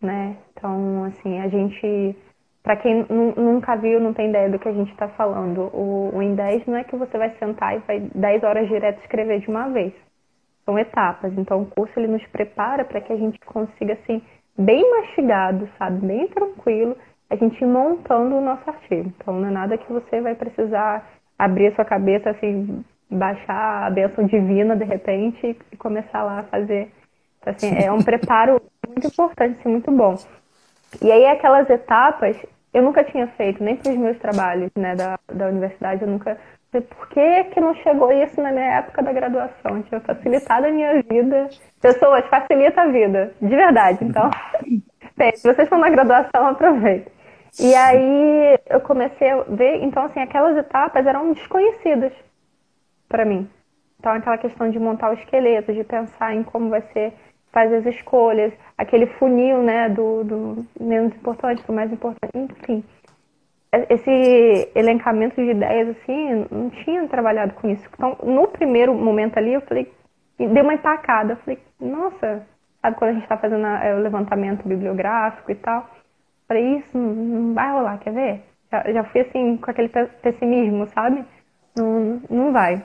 né? Então, assim, a gente para quem nunca viu, não tem ideia do que a gente está falando, o, o em 10 não é que você vai sentar e vai 10 horas direto escrever de uma vez. São etapas. Então o curso ele nos prepara para que a gente consiga assim bem mastigado, sabe, bem tranquilo, a gente ir montando o nosso artigo. Então não é nada que você vai precisar abrir a sua cabeça assim, baixar a bênção divina de repente e começar lá a fazer. Então, assim, é um preparo muito importante, assim, muito bom. E aí aquelas etapas eu nunca tinha feito, nem para os meus trabalhos né, da, da universidade, eu nunca. Por que, que não chegou isso na minha época da graduação? Tinha facilitado a minha vida. Pessoas, facilita a vida, de verdade. Então, se vocês estão na graduação, aproveitem. E aí eu comecei a ver, então assim, aquelas etapas eram desconhecidas para mim. Então aquela questão de montar o esqueleto, de pensar em como vai ser faz as escolhas, aquele funil, né, do, do menos importante para o mais importante, enfim. Esse elencamento de ideias, assim, não tinha trabalhado com isso. Então, no primeiro momento ali, eu falei, deu uma empacada. Eu falei, nossa, sabe quando a gente está fazendo é, o levantamento bibliográfico e tal? Eu falei, isso não, não vai rolar, quer ver? Já, já fui assim, com aquele pessimismo, sabe? Não, não vai.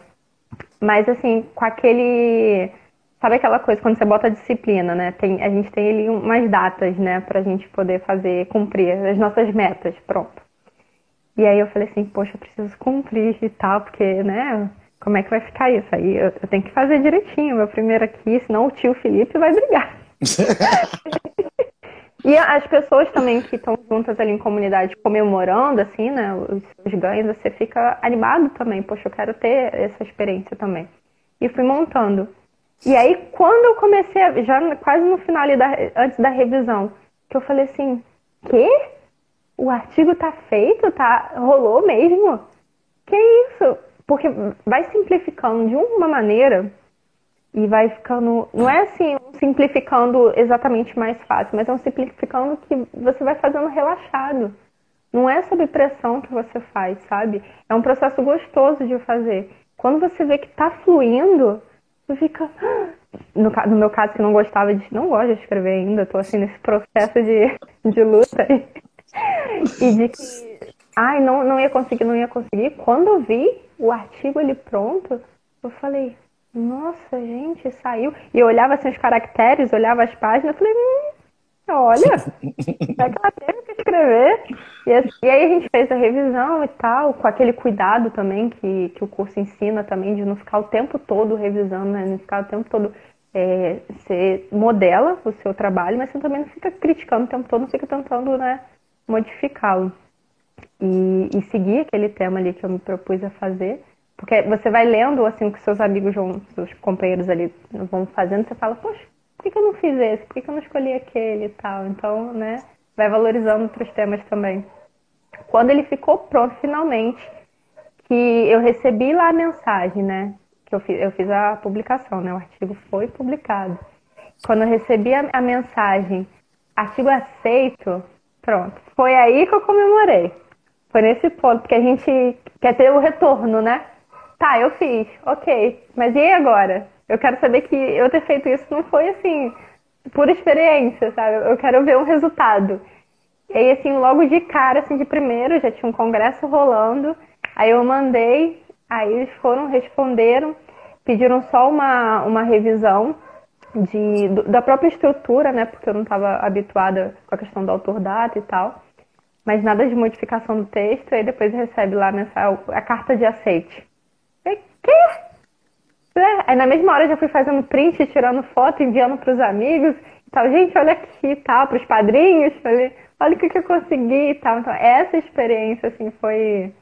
Mas, assim, com aquele Sabe aquela coisa quando você bota a disciplina, né? Tem, a gente tem ali umas datas, né, pra gente poder fazer, cumprir as nossas metas, pronto. E aí eu falei assim, poxa, eu preciso cumprir e tal, porque, né, como é que vai ficar isso? Aí eu, eu tenho que fazer direitinho, meu primeiro aqui, senão o tio Felipe vai brigar. e as pessoas também que estão juntas ali em comunidade comemorando, assim, né, os seus ganhos, você fica animado também, poxa, eu quero ter essa experiência também. E fui montando. E aí, quando eu comecei, a, já quase no final da, antes da revisão, que eu falei assim, que? O artigo tá feito? Tá, rolou mesmo? Que isso? porque vai simplificando de uma maneira e vai ficando. Não é assim, simplificando exatamente mais fácil, mas é um simplificando que você vai fazendo relaxado. Não é sob pressão que você faz, sabe? É um processo gostoso de fazer. Quando você vê que tá fluindo, você fica. No, no meu caso, que não gostava de. Não gosto de escrever ainda, tô assim nesse processo de, de luta. E de que. Ai, não, não ia conseguir, não ia conseguir. Quando eu vi o artigo ali pronto, eu falei, nossa, gente, saiu. E eu olhava assim os caracteres, olhava as páginas, eu falei, hum, olha, é que ela teve que escrever. E, assim, e, aí a gente fez a revisão e tal, com aquele cuidado também que, que o curso ensina também, de não ficar o tempo todo revisando, né? Não ficar o tempo todo. É, você modela o seu trabalho, mas você também não fica criticando o tempo todo, não fica tentando né, modificá-lo. E, e seguir aquele tema ali que eu me propus a fazer. Porque você vai lendo assim que seus amigos vão, seus companheiros ali vão fazendo, você fala, poxa, por que, que eu não fiz esse? Por que, que eu não escolhi aquele e tal? Então, né, vai valorizando outros temas também. Quando ele ficou pronto finalmente, que eu recebi lá a mensagem, né? Que eu fiz, eu fiz a publicação, né? O artigo foi publicado. Quando eu recebi a, a mensagem, artigo aceito, pronto. Foi aí que eu comemorei. Foi nesse ponto que a gente quer ter o retorno, né? Tá, eu fiz, ok. Mas e agora? Eu quero saber que eu ter feito isso não foi assim, por experiência, sabe? Eu quero ver um resultado. E aí, assim, logo de cara, assim, de primeiro, já tinha um congresso rolando. Aí eu mandei, aí eles foram, responderam, pediram só uma, uma revisão de, da própria estrutura, né? Porque eu não estava habituada com a questão do autor data e tal. Mas nada de modificação do texto. Aí depois recebe lá a, a carta de aceite. Falei, quê? Aí na mesma hora já fui fazendo print, tirando foto, enviando para os amigos e tal. Gente, olha aqui e tal, para os padrinhos. Falei, olha o que, que eu consegui e tal. Então, essa experiência, assim, foi.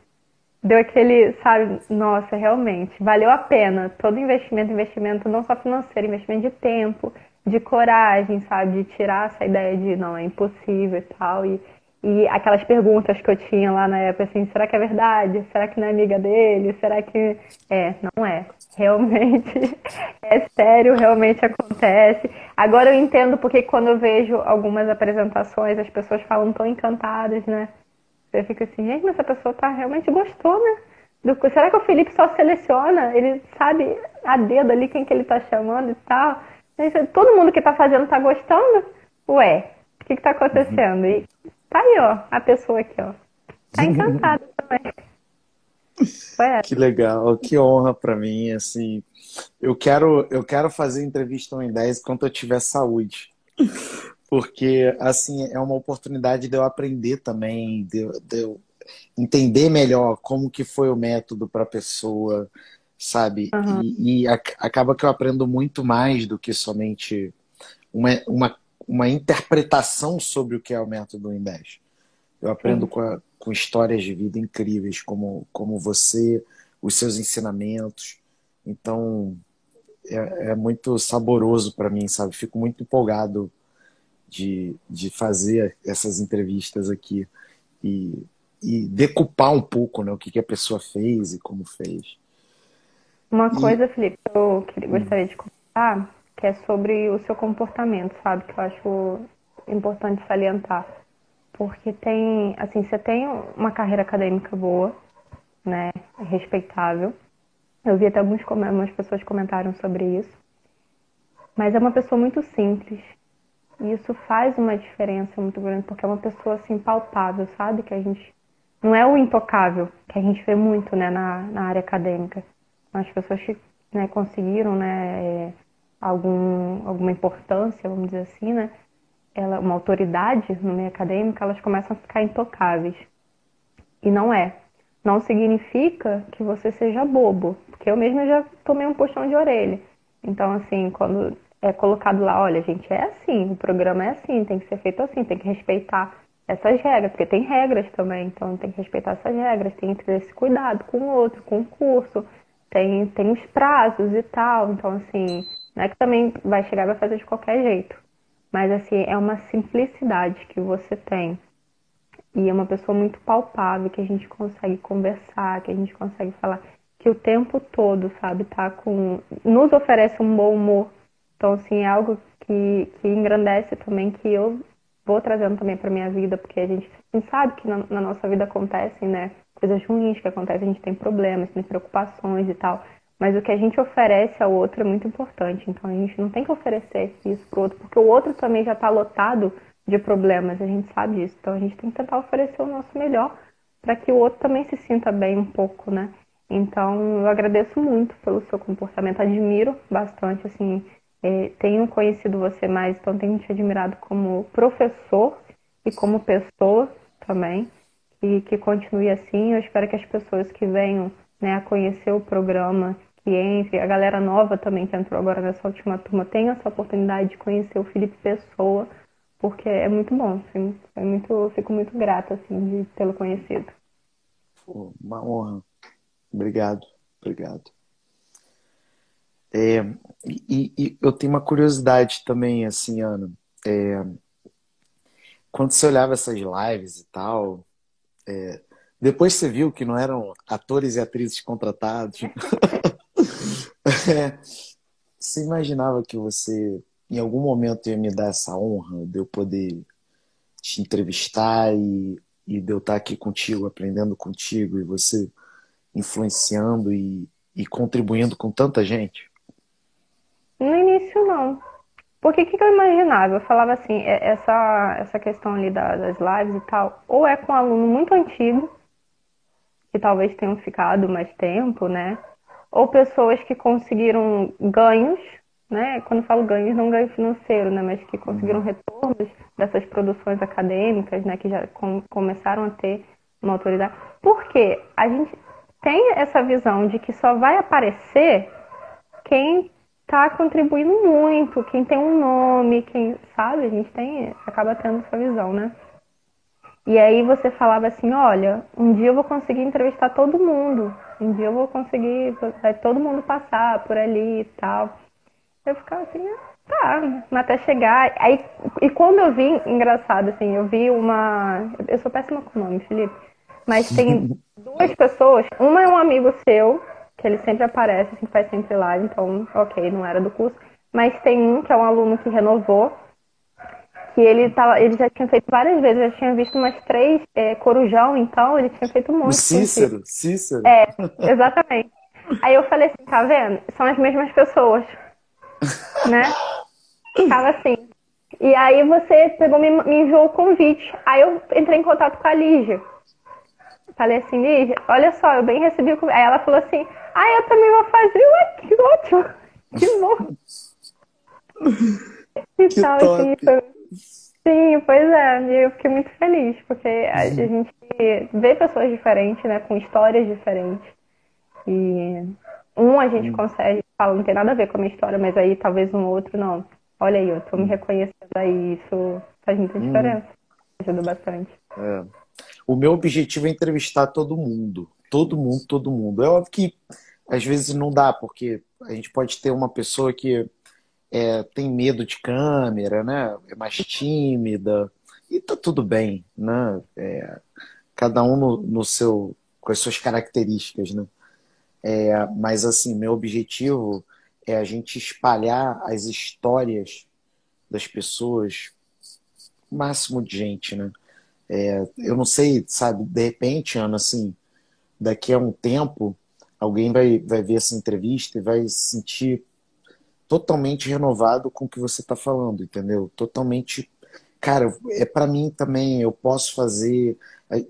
Deu aquele, sabe, nossa, realmente, valeu a pena. Todo investimento, investimento não só financeiro, investimento de tempo, de coragem, sabe, de tirar essa ideia de não, é impossível e tal. E e aquelas perguntas que eu tinha lá na época, assim, será que é verdade? Será que não é amiga dele? Será que. É, não é. Realmente é sério, realmente acontece. Agora eu entendo porque quando eu vejo algumas apresentações, as pessoas falam tão encantadas, né? Você fica assim, gente, mas essa pessoa tá realmente gostou, né? Do... Será que o Felipe só seleciona? Ele sabe a dedo ali quem que ele tá chamando e tal? Todo mundo que tá fazendo tá gostando? Ué, o que que tá acontecendo? E Tá aí, ó, a pessoa aqui, ó. Tá encantada também. Que legal, que honra para mim, assim. Eu quero, eu quero fazer entrevista em 10 quando eu tiver saúde. Porque, assim, é uma oportunidade de eu aprender também, de, de eu entender melhor como que foi o método para a pessoa, sabe? Uhum. E, e a, acaba que eu aprendo muito mais do que somente uma, uma uma interpretação sobre o que é o método Embed. Eu aprendo com, a, com histórias de vida incríveis, como, como você, os seus ensinamentos. Então, é, é muito saboroso para mim, sabe? Fico muito empolgado de, de fazer essas entrevistas aqui e, e decupar um pouco né, o que, que a pessoa fez e como fez. Uma coisa, e... Felipe, eu gostaria de comentar que é sobre o seu comportamento, sabe? Que eu acho importante salientar. Porque tem, assim, você tem uma carreira acadêmica boa, né? Respeitável. Eu vi até alguns, algumas pessoas comentaram sobre isso. Mas é uma pessoa muito simples. E isso faz uma diferença muito grande, porque é uma pessoa, assim, palpável, sabe? Que a gente. Não é o intocável, que a gente vê muito, né, na, na área acadêmica. As pessoas que né, conseguiram, né, algum, alguma importância, vamos dizer assim, né? Ela, uma autoridade no meio acadêmico, elas começam a ficar intocáveis. E não é. Não significa que você seja bobo, porque eu mesma já tomei um puxão de orelha. Então, assim, quando é colocado lá, olha, gente, é assim, o programa é assim, tem que ser feito assim, tem que respeitar essas regras, porque tem regras também, então tem que respeitar essas regras, tem que ter esse cuidado com o outro, com o curso, tem, tem os prazos e tal. Então, assim, não é que também vai chegar e vai fazer de qualquer jeito. Mas assim, é uma simplicidade que você tem. E é uma pessoa muito palpável, que a gente consegue conversar, que a gente consegue falar, que o tempo todo, sabe, tá com. nos oferece um bom humor. Então, assim, é algo que, que engrandece também, que eu vou trazendo também para minha vida, porque a gente, a gente sabe que na, na, nossa vida acontecem, né? Coisas ruins que acontecem, a gente tem problemas, tem preocupações e tal. Mas o que a gente oferece ao outro é muito importante. Então a gente não tem que oferecer isso pro outro, porque o outro também já está lotado de problemas, a gente sabe disso. Então a gente tem que tentar oferecer o nosso melhor para que o outro também se sinta bem um pouco, né? Então eu agradeço muito pelo seu comportamento, admiro bastante, assim, é, tenho conhecido você mais, então tenho te admirado como professor e como pessoa também. E que continue assim. Eu espero que as pessoas que venham né, a conhecer o programa, que entre, a galera nova também que entrou agora nessa última turma, tenha essa oportunidade de conhecer o Felipe Pessoa, porque é muito bom. Assim, é muito, fico muito grata assim, de tê-lo conhecido. uma honra. Obrigado, obrigado. É, e, e, eu tenho uma curiosidade também, assim, Ana. É, quando você olhava essas lives e tal, é, depois você viu que não eram atores e atrizes contratados. é, você imaginava que você, em algum momento, ia me dar essa honra de eu poder te entrevistar e, e de eu estar aqui contigo, aprendendo contigo e você influenciando e, e contribuindo com tanta gente? No início, não. Porque o que, que, eu imaginava? Eu falava assim, é, essa, essa questão ali das lives e tal, ou é com um aluno muito antigo, que talvez tenham ficado mais tempo, né? Ou pessoas que conseguiram ganhos, né? Quando falo ganhos, não ganho financeiro, né? Mas que conseguiram uhum. retornos dessas produções acadêmicas, né? Que já com, começaram a ter uma autoridade. Porque a gente tem essa visão de que só vai aparecer quem está contribuindo muito, quem tem um nome, quem sabe, a gente tem, acaba tendo essa visão, né? E aí você falava assim, olha, um dia eu vou conseguir entrevistar todo mundo, um dia eu vou conseguir, vai todo mundo passar por ali e tal. Eu ficava assim, ah, tá, até chegar. Aí, e quando eu vi, engraçado, assim, eu vi uma. Eu sou péssima com o nome, Felipe. Mas tem duas pessoas, uma é um amigo seu, que ele sempre aparece, assim, faz sempre live, então, ok, não era do curso. Mas tem um que é um aluno que renovou, que ele, tava, ele já tinha feito várias vezes, já tinha visto umas três é, corujão, então ele tinha feito muito. O Cícero, Cícero. É, exatamente. Aí eu falei assim, tá vendo? São as mesmas pessoas. né? Ficava assim. E aí você pegou, me, me enviou o convite. Aí eu entrei em contato com a Lígia. Falei assim, Lígia, olha só, eu bem recebi o convite. Aí ela falou assim, ah, eu também vou fazer. Ué, que ótimo! Que bom! e que tal, assim, foi... Sim, pois é, eu fiquei muito feliz, porque a gente vê pessoas diferentes, né, com histórias diferentes. E um a gente uhum. consegue, fala, não tem nada a ver com a minha história, mas aí talvez um outro não. Olha aí, eu tô me reconhecendo aí, isso faz muita diferença. Ajuda bastante. É. O meu objetivo é entrevistar todo mundo. Todo mundo, todo mundo. É óbvio que às vezes não dá, porque a gente pode ter uma pessoa que é, tem medo de câmera, né? É mais tímida. E tá tudo bem, né? É, cada um no, no, seu, com as suas características, né? É, mas assim, meu objetivo é a gente espalhar as histórias das pessoas, o máximo de gente, né? É, eu não sei, sabe, de repente, Ana, assim, daqui a um tempo, alguém vai, vai ver essa entrevista e vai se sentir totalmente renovado com o que você está falando, entendeu? Totalmente. Cara, é para mim também, eu posso fazer.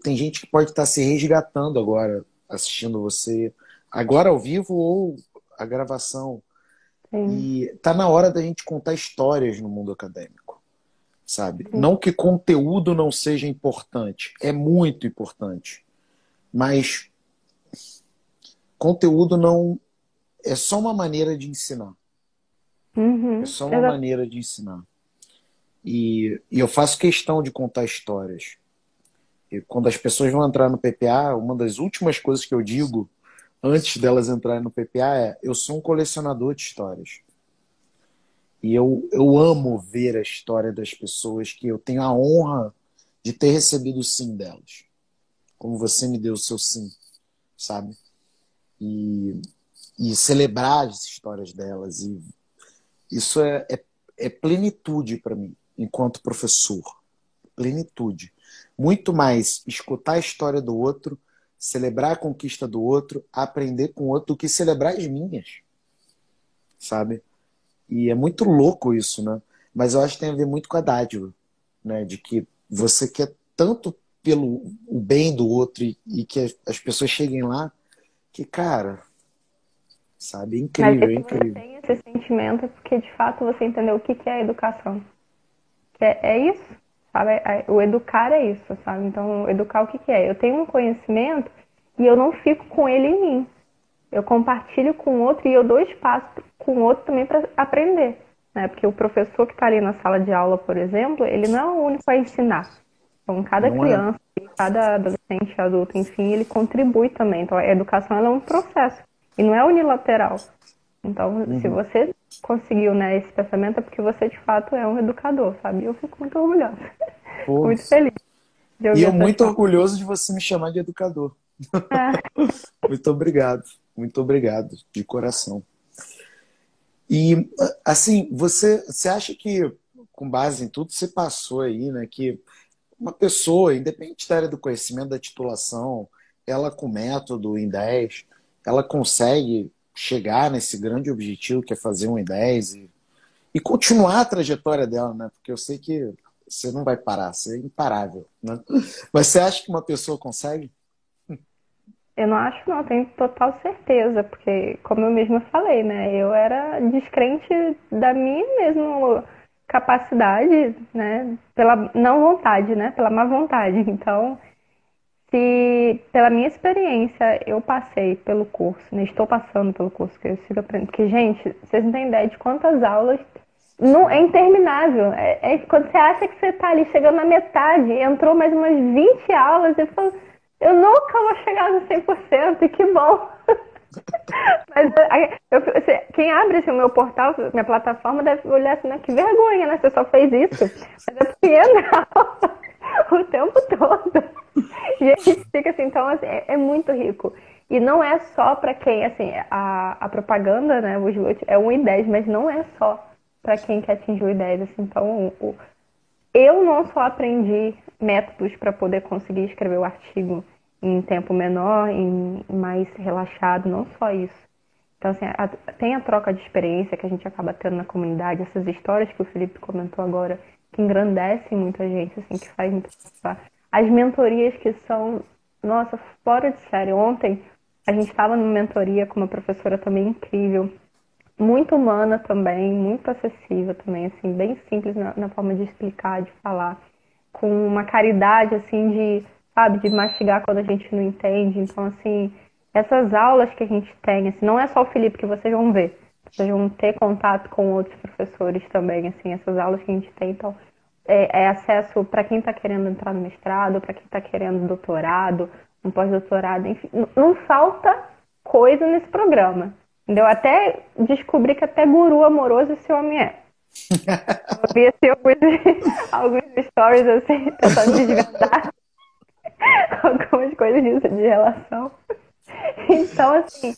Tem gente que pode estar tá se resgatando agora, assistindo você, agora ao vivo ou a gravação. Sim. E tá na hora da gente contar histórias no mundo acadêmico, sabe? Sim. Não que conteúdo não seja importante, é muito importante. Mas conteúdo não é só uma maneira de ensinar. Uhum, é só uma exatamente. maneira de ensinar. E, e, eu faço questão de contar histórias. E quando as pessoas vão entrar no PPA, uma das últimas coisas que eu digo antes delas entrarem no PPA é: eu sou um colecionador de histórias. E eu, eu amo ver a história das pessoas que eu tenho a honra de ter recebido o sim delas. Como você me deu o seu sim, sabe? E, e celebrar as histórias delas. E isso é, é, é plenitude para mim, enquanto professor. Plenitude. Muito mais escutar a história do outro, celebrar a conquista do outro, aprender com o outro, do que celebrar as minhas. Sabe? E é muito louco isso, né? Mas eu acho que tem a ver muito com a dádiva, né? De que você quer tanto pelo o bem do outro e, e que as pessoas cheguem lá, que, cara, sabe, é incrível, Mas é incrível. Você tem esse sentimento porque de fato você entendeu o que é a educação. Que é, é isso, sabe? É, o educar é isso, sabe? Então, educar o que é? Eu tenho um conhecimento e eu não fico com ele em mim. Eu compartilho com o outro e eu dou espaço com o outro também para aprender. Né? Porque o professor que está ali na sala de aula, por exemplo, ele não é o único a ensinar. Então, cada não é. criança, é. cada adolescente, adulto, enfim, ele contribui também. Então, a educação é um processo e não é unilateral. Então, uhum. se você conseguiu né, esse pensamento, é porque você de fato é um educador, sabe? Eu fico muito orgulhosa. muito feliz. E eu muito orgulhoso de você me chamar de educador. É. muito obrigado. Muito obrigado, de coração. E, assim, você, você acha que, com base em tudo que você passou aí, né, que uma pessoa, independente da área do conhecimento, da titulação, ela com método em 10, ela consegue chegar nesse grande objetivo que é fazer um em 10 e, e continuar a trajetória dela, né? Porque eu sei que você não vai parar, você é imparável, né? Mas você acha que uma pessoa consegue? Eu não acho não, tenho total certeza, porque como eu mesma falei, né, eu era descrente da minha mesmo capacidade, né, pela não vontade, né, pela má vontade. Então, se pela minha experiência eu passei pelo curso, né, estou passando pelo curso que eu sigo aprendendo, porque gente, vocês não têm ideia de quantas aulas não, é interminável. É, é, quando você acha que você está ali chegando na metade, entrou mais umas 20 aulas, e falou, eu nunca vou chegar no 100%, e que bom. Mas eu, você, quem abre assim, o meu portal, minha plataforma, deve olhar assim, né? que vergonha, né? Você só fez isso. Mas é porque o tempo todo. E a gente fica assim, então assim, é, é muito rico. E não é só para quem, assim, a, a propaganda, né, o slot é 1 e 10, mas não é só para quem quer atingir o 10. Assim, então, o, eu não só aprendi métodos para poder conseguir escrever o artigo em tempo menor, em mais relaxado, não só isso. Então, assim, a, tem a troca de experiência que a gente acaba tendo na comunidade, essas histórias que o Felipe comentou agora, que engrandecem muita gente, assim, que faz muito As mentorias que são, nossa, fora de série. Ontem a gente estava numa mentoria com uma professora também incrível, muito humana também, muito acessível também, assim, bem simples na, na forma de explicar, de falar, com uma caridade, assim, de sabe, de mastigar quando a gente não entende. Então, assim, essas aulas que a gente tem, assim, não é só o Felipe que vocês vão ver, vocês vão ter contato com outros professores também, assim, essas aulas que a gente tem, então, é, é acesso para quem está querendo entrar no mestrado, para quem está querendo doutorado, um pós-doutorado, enfim, não falta coisa nesse programa. Entendeu? Até descobri que até guru amoroso esse homem é. Eu vi assim, alguns, alguns stories assim, tentando desvendar algumas coisas disso de relação. Então, assim,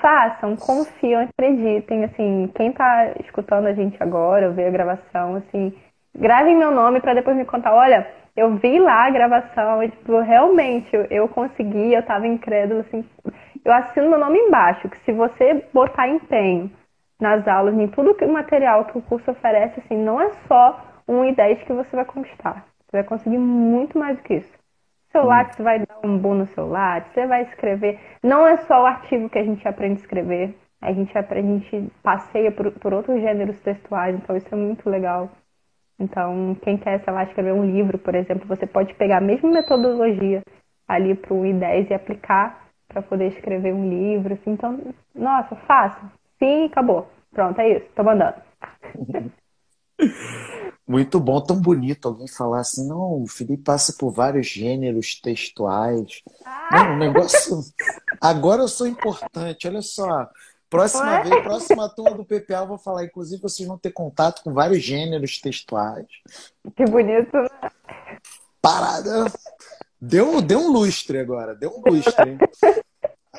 façam, confiam, acreditem, assim, quem tá escutando a gente agora, ver a gravação, assim, gravem meu nome para depois me contar, olha, eu vi lá a gravação e, tipo, realmente, eu, consegui, eu tava incrédulo, assim, eu assino meu nome embaixo, que se você botar empenho nas aulas, em tudo o material que o curso oferece, assim, não é só um e 10 que você vai conquistar. Você vai conseguir muito mais do que isso. Seu lápis hum. vai dar um boom no seu lápis, você vai escrever. Não é só o artigo que a gente aprende a escrever. A gente, aprende, a gente passeia por, por outros gêneros textuais, então isso é muito legal. Então, quem quer, sei lá, escrever um livro, por exemplo, você pode pegar a mesma metodologia ali para o I10 e aplicar para poder escrever um livro. Assim. Então, nossa, fácil. Sim, acabou. Pronto, é isso. Tô mandando. Muito bom, tão bonito alguém falar assim, não, o Felipe passa por vários gêneros textuais. Ah. Não, o negócio. Agora eu sou importante, olha só. Próxima Ué? vez, próxima turma do PPA, eu vou falar. Inclusive, vocês vão ter contato com vários gêneros textuais. Que bonito, né? Parada. Deu, deu um lustre agora, deu um lustre.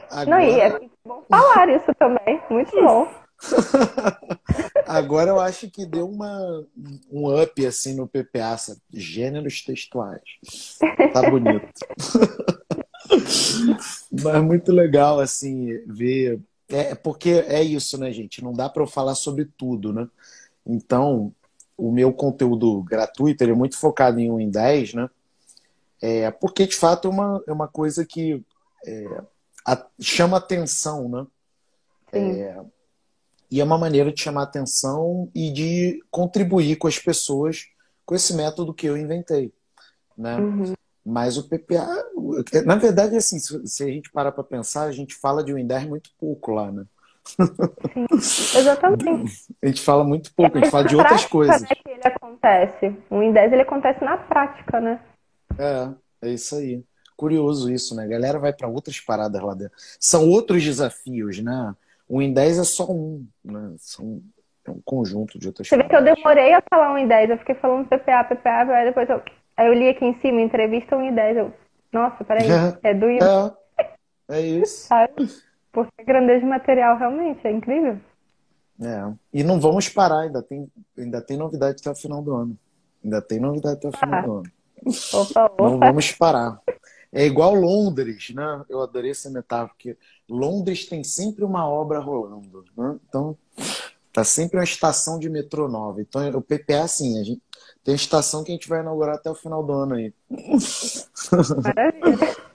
Agora... Não, e é bom falar isso também, muito bom. Agora eu acho que deu uma, um up assim no PPA, sabe? Gêneros textuais. Tá bonito. Mas muito legal, assim, ver. É, porque é isso, né, gente? Não dá para eu falar sobre tudo, né? Então, o meu conteúdo gratuito ele é muito focado em 1 em 10, né? É, porque, de fato, é uma, é uma coisa que é, a, chama atenção, né? É, e é uma maneira de chamar atenção e de contribuir com as pessoas com esse método que eu inventei, né? Uhum. Mas o PPA, na verdade, assim, se a gente parar para pensar, a gente fala de Windows muito pouco lá, né? Sim, exatamente. A gente fala muito pouco, a gente fala de outras coisas. Né, que ele acontece. O Windows ele acontece na prática, né? É, é isso aí. Curioso isso, né? A galera vai para outras paradas lá dentro. São outros desafios, né? O Windows é só um, né? São é um conjunto de outras Você paradas. vê que eu demorei a falar um Windows, eu fiquei falando PPA, PPA, PPA, depois eu Aí eu li aqui em cima, entrevista 1 e 10. Eu, nossa, peraí, é, é do É, é isso. Sabe? Porque a grandeza material realmente é incrível. É. E não vamos parar, ainda tem, ainda tem novidade até o final do ano. Ainda tem novidade até o final ah. do ano. Opa, opa. Não vamos parar. É igual Londres, né? Eu adorei essa metáfora, porque Londres tem sempre uma obra rolando. Né? Então, tá sempre uma estação de metrô nova. Então, o PPA, assim, a gente, tem estação que a gente vai inaugurar até o final do ano aí. Maravilha.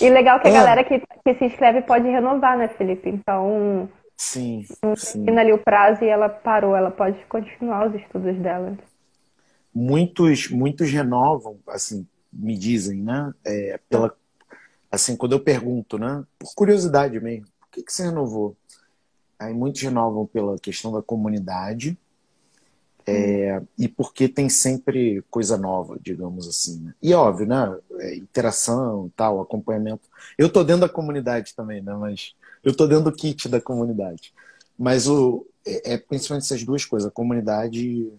E legal que a é. galera que, que se inscreve pode renovar, né, Felipe? Então, sim, termina ali o prazo e ela parou, ela pode continuar os estudos dela. Muitos, muitos renovam, assim, me dizem, né? É, pela, assim, quando eu pergunto, né? Por curiosidade mesmo, por que, que você renovou? Aí muitos renovam pela questão da comunidade, é, e porque tem sempre coisa nova, digamos assim. Né? E óbvio, né? É, interação, tal, acompanhamento. Eu tô dentro da comunidade também, né? Mas eu tô dentro do kit da comunidade. Mas o é, é principalmente essas duas coisas, comunidade e,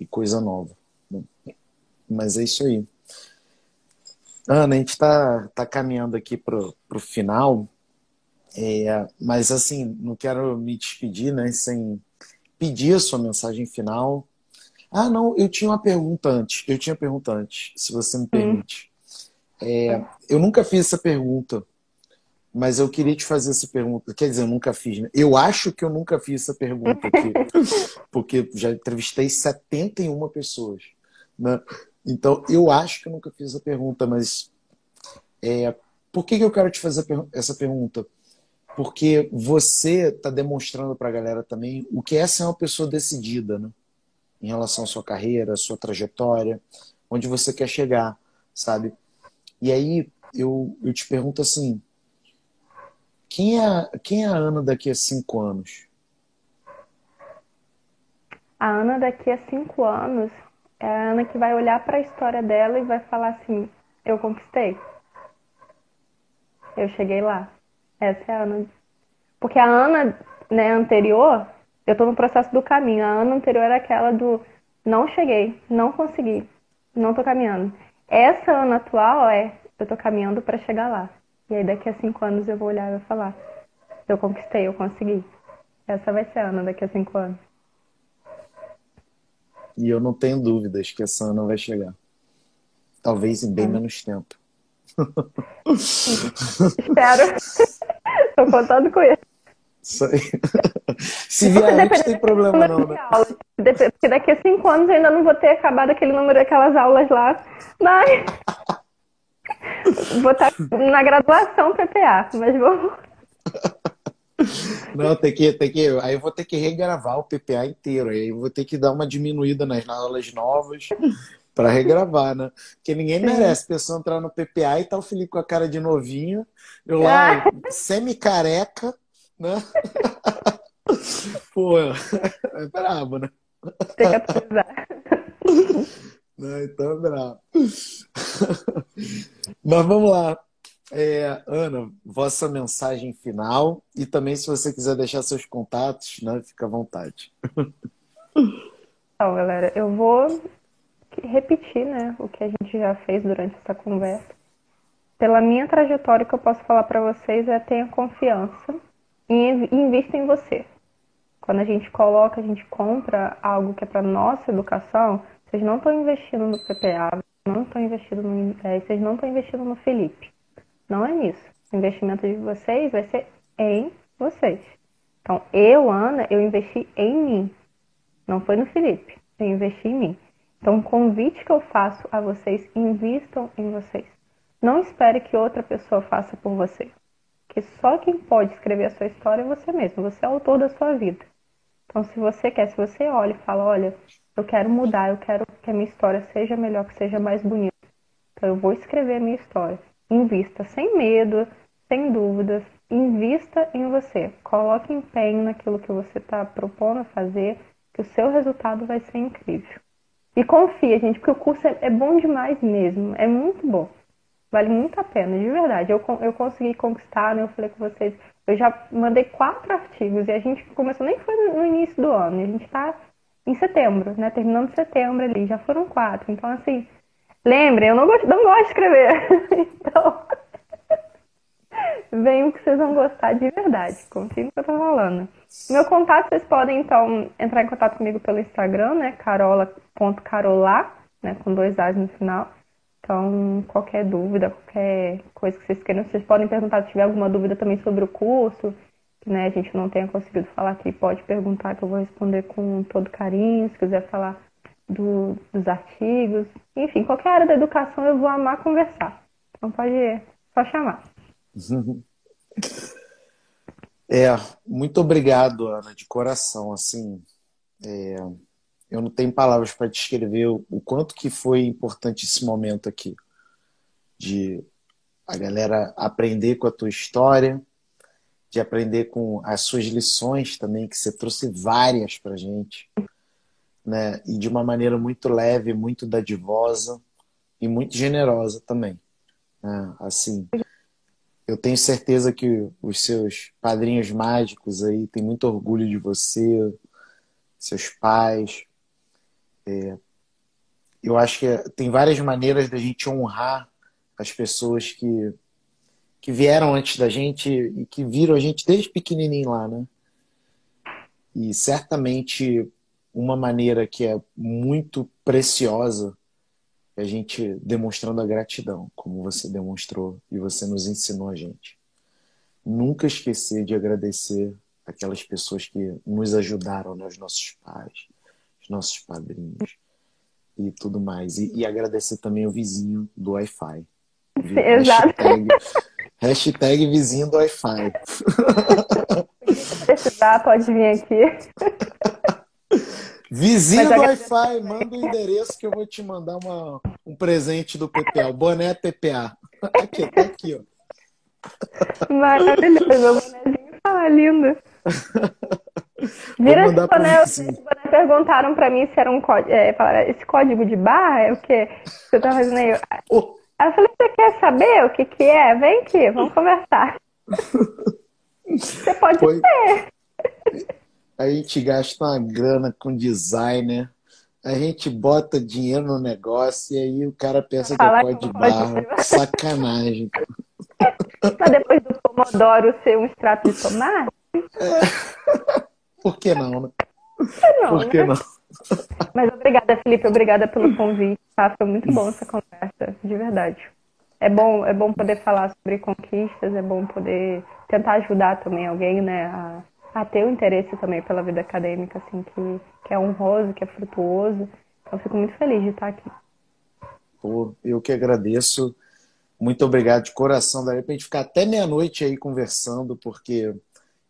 e coisa nova. Né? Mas é isso aí. Ana, a gente está tá caminhando aqui para o final, é, mas assim, não quero me despedir né, sem pedir a sua mensagem final. Ah, não, eu tinha uma pergunta antes. Eu tinha pergunta antes, se você me hum. permite. Hum. É, eu nunca fiz essa pergunta, mas eu queria te fazer essa pergunta. Quer dizer, eu nunca fiz, né? Eu acho que eu nunca fiz essa pergunta aqui, porque já entrevistei 71 pessoas. Né? Então, eu acho que eu nunca fiz essa pergunta, mas é, por que, que eu quero te fazer essa pergunta? porque você está demonstrando para a galera também o que é ser uma pessoa decidida, né? Em relação à sua carreira, à sua trajetória, onde você quer chegar, sabe? E aí eu, eu te pergunto assim, quem é, quem é a Ana daqui a cinco anos? A Ana daqui a cinco anos é a Ana que vai olhar para a história dela e vai falar assim: eu conquistei, eu cheguei lá. Essa é a Ana. Porque a Ana né, anterior, eu estou no processo do caminho. A Ana anterior era aquela do não cheguei, não consegui, não estou caminhando. Essa Ana atual é eu estou caminhando para chegar lá. E aí daqui a cinco anos eu vou olhar e vou falar: eu conquistei, eu consegui. Essa vai ser a Ana daqui a cinco anos. E eu não tenho dúvidas que essa Ana vai chegar. Talvez em bem é. menos tempo. Espero. Tô contando com isso. Isso aí. Se vier antes, tem problema não, né? Porque daqui a cinco anos eu ainda não vou ter acabado aquele número daquelas aulas lá. Mas. vou estar na graduação PPA, mas vou. Não, tem que, tem que. Aí eu vou ter que regravar o PPA inteiro. Aí eu vou ter que dar uma diminuída nas aulas novas para regravar, né? Porque ninguém merece a pessoa entrar no PPA e tá o Felipe com a cara de novinho, eu lá, semi-careca, né? Pô, é brabo, né? Tem que atualizar. Não, então é brabo. Mas vamos lá. É, Ana, vossa mensagem final e também se você quiser deixar seus contatos, né, fica à vontade. Então, galera, eu vou repetir né, o que a gente já fez durante essa conversa. pela minha trajetória, o que eu posso falar para vocês é tenha confiança e invista em você. Quando a gente coloca, a gente compra algo que é para nossa educação, vocês não estão investindo no PPA, não estão investindo no, é, vocês não estão investindo no Felipe. Não é nisso. O investimento de vocês vai ser em vocês. Então, eu, Ana, eu investi em mim. Não foi no Felipe. Eu investi em mim. Então, o convite que eu faço a vocês, invistam em vocês. Não espere que outra pessoa faça por você. Porque só quem pode escrever a sua história é você mesmo. Você é o autor da sua vida. Então, se você quer, se você olha e fala, olha, eu quero mudar, eu quero que a minha história seja melhor, que seja mais bonita. Então, eu vou escrever a minha história. Invista sem medo, sem dúvidas. Invista em você. Coloque empenho naquilo que você está propondo fazer, que o seu resultado vai ser incrível. E confia, gente, porque o curso é, é bom demais mesmo. É muito bom. Vale muito a pena, de verdade. Eu, eu consegui conquistar, né? Eu falei com vocês, eu já mandei quatro artigos e a gente começou, nem foi no início do ano, a gente está em setembro, né? Terminando setembro ali, já foram quatro. Então, assim, lembrem, eu não gosto, não gosto de escrever. então, venham que vocês vão gostar de verdade. Confiem no que eu tô falando. Meu contato, vocês podem, então, entrar em contato comigo pelo Instagram, né? carola.carolá, né? Com dois A's no final. Então, qualquer dúvida, qualquer coisa que vocês queiram, vocês podem perguntar se tiver alguma dúvida também sobre o curso, que né, a gente não tenha conseguido falar aqui, pode perguntar que eu vou responder com todo carinho, se quiser falar do, dos artigos. Enfim, qualquer área da educação eu vou amar conversar. Então pode só chamar. É, muito obrigado, Ana, de coração. Assim, é, eu não tenho palavras para descrever o, quanto que foi importante esse momento aqui de a galera aprender com a tua história, de aprender com as suas lições também, que você trouxe várias para gente, né? E de uma maneira muito leve, muito dadivosa e muito generosa também. Né? Assim, eu tenho certeza que os seus padrinhos mágicos aí têm muito orgulho de você, seus pais, é, eu acho que tem várias maneiras da gente honrar as pessoas que, que vieram antes da gente e que viram a gente desde pequenininho lá, né? E certamente uma maneira que é muito preciosa é a gente demonstrando a gratidão, como você demonstrou e você nos ensinou a gente. Nunca esquecer de agradecer aquelas pessoas que nos ajudaram, né? os nossos pais, nossos padrinhos e tudo mais. E, e agradecer também o vizinho do Wi-Fi. Exato. Hashtag, hashtag vizinho do Wi-Fi. Se precisar, pode vir aqui. Vizinho do Wi-Fi, manda o endereço que eu vou te mandar uma, um presente do PPA, o boné PPA. Aqui, tá aqui, ó. Maravilhoso, o bonézinho tá lindo. Vira esse boné, esse boné, perguntaram pra mim se era um código. É, falaram, esse código de barra é o que você tá fazendo aí? Oh. Aí eu falei, você quer saber o que que é? Vem aqui, vamos conversar. você pode Foi... ter. A gente gasta uma grana com designer, a gente bota dinheiro no negócio e aí o cara pensa que é código de barra. Sacanagem. Mas depois do Pomodoro ser um extrato de tomate? É. Por que não, né? Não, Por que né? não? Mas obrigada, Felipe. Obrigada pelo convite. Tá? Foi muito bom essa conversa, de verdade. É bom, é bom poder falar sobre conquistas, é bom poder tentar ajudar também alguém, né, a, a ter o interesse também pela vida acadêmica, assim, que, que é honroso, que é frutuoso. Então, fico muito feliz de estar aqui. Eu que agradeço. Muito obrigado de coração. Daí pra gente ficar até meia-noite aí conversando, porque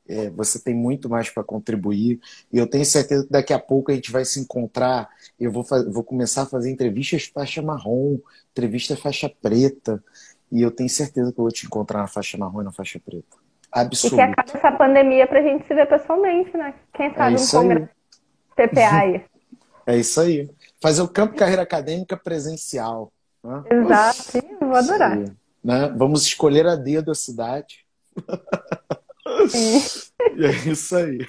é, você tem muito mais para contribuir. E eu tenho certeza que daqui a pouco a gente vai se encontrar. Eu vou, vou começar a fazer entrevistas faixa marrom, entrevista faixa preta. E eu tenho certeza que eu vou te encontrar na faixa marrom e na faixa preta. Absoluto. E que acabe essa pandemia para a gente se ver pessoalmente, né? Quem sabe é um congresso PPA aí. É isso aí. Fazer o campo carreira acadêmica presencial. Né? Exato, vou adorar. Né? Vamos escolher a dedo a cidade. e é isso aí.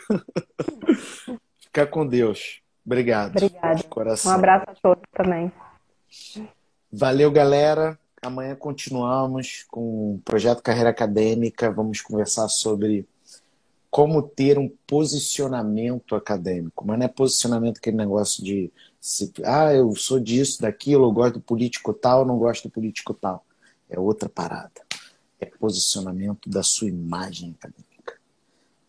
Fica com Deus. Obrigado. Obrigada. Um abraço a todos também. Valeu, galera. Amanhã continuamos com o projeto Carreira Acadêmica. Vamos conversar sobre como ter um posicionamento acadêmico. Mas não é posicionamento aquele negócio de se, ah, eu sou disso, daquilo, eu gosto do político tal, não gosto do político tal. É outra parada. É posicionamento da sua imagem acadêmica.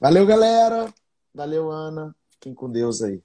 Valeu, galera. Valeu, Ana. Fiquem com Deus aí.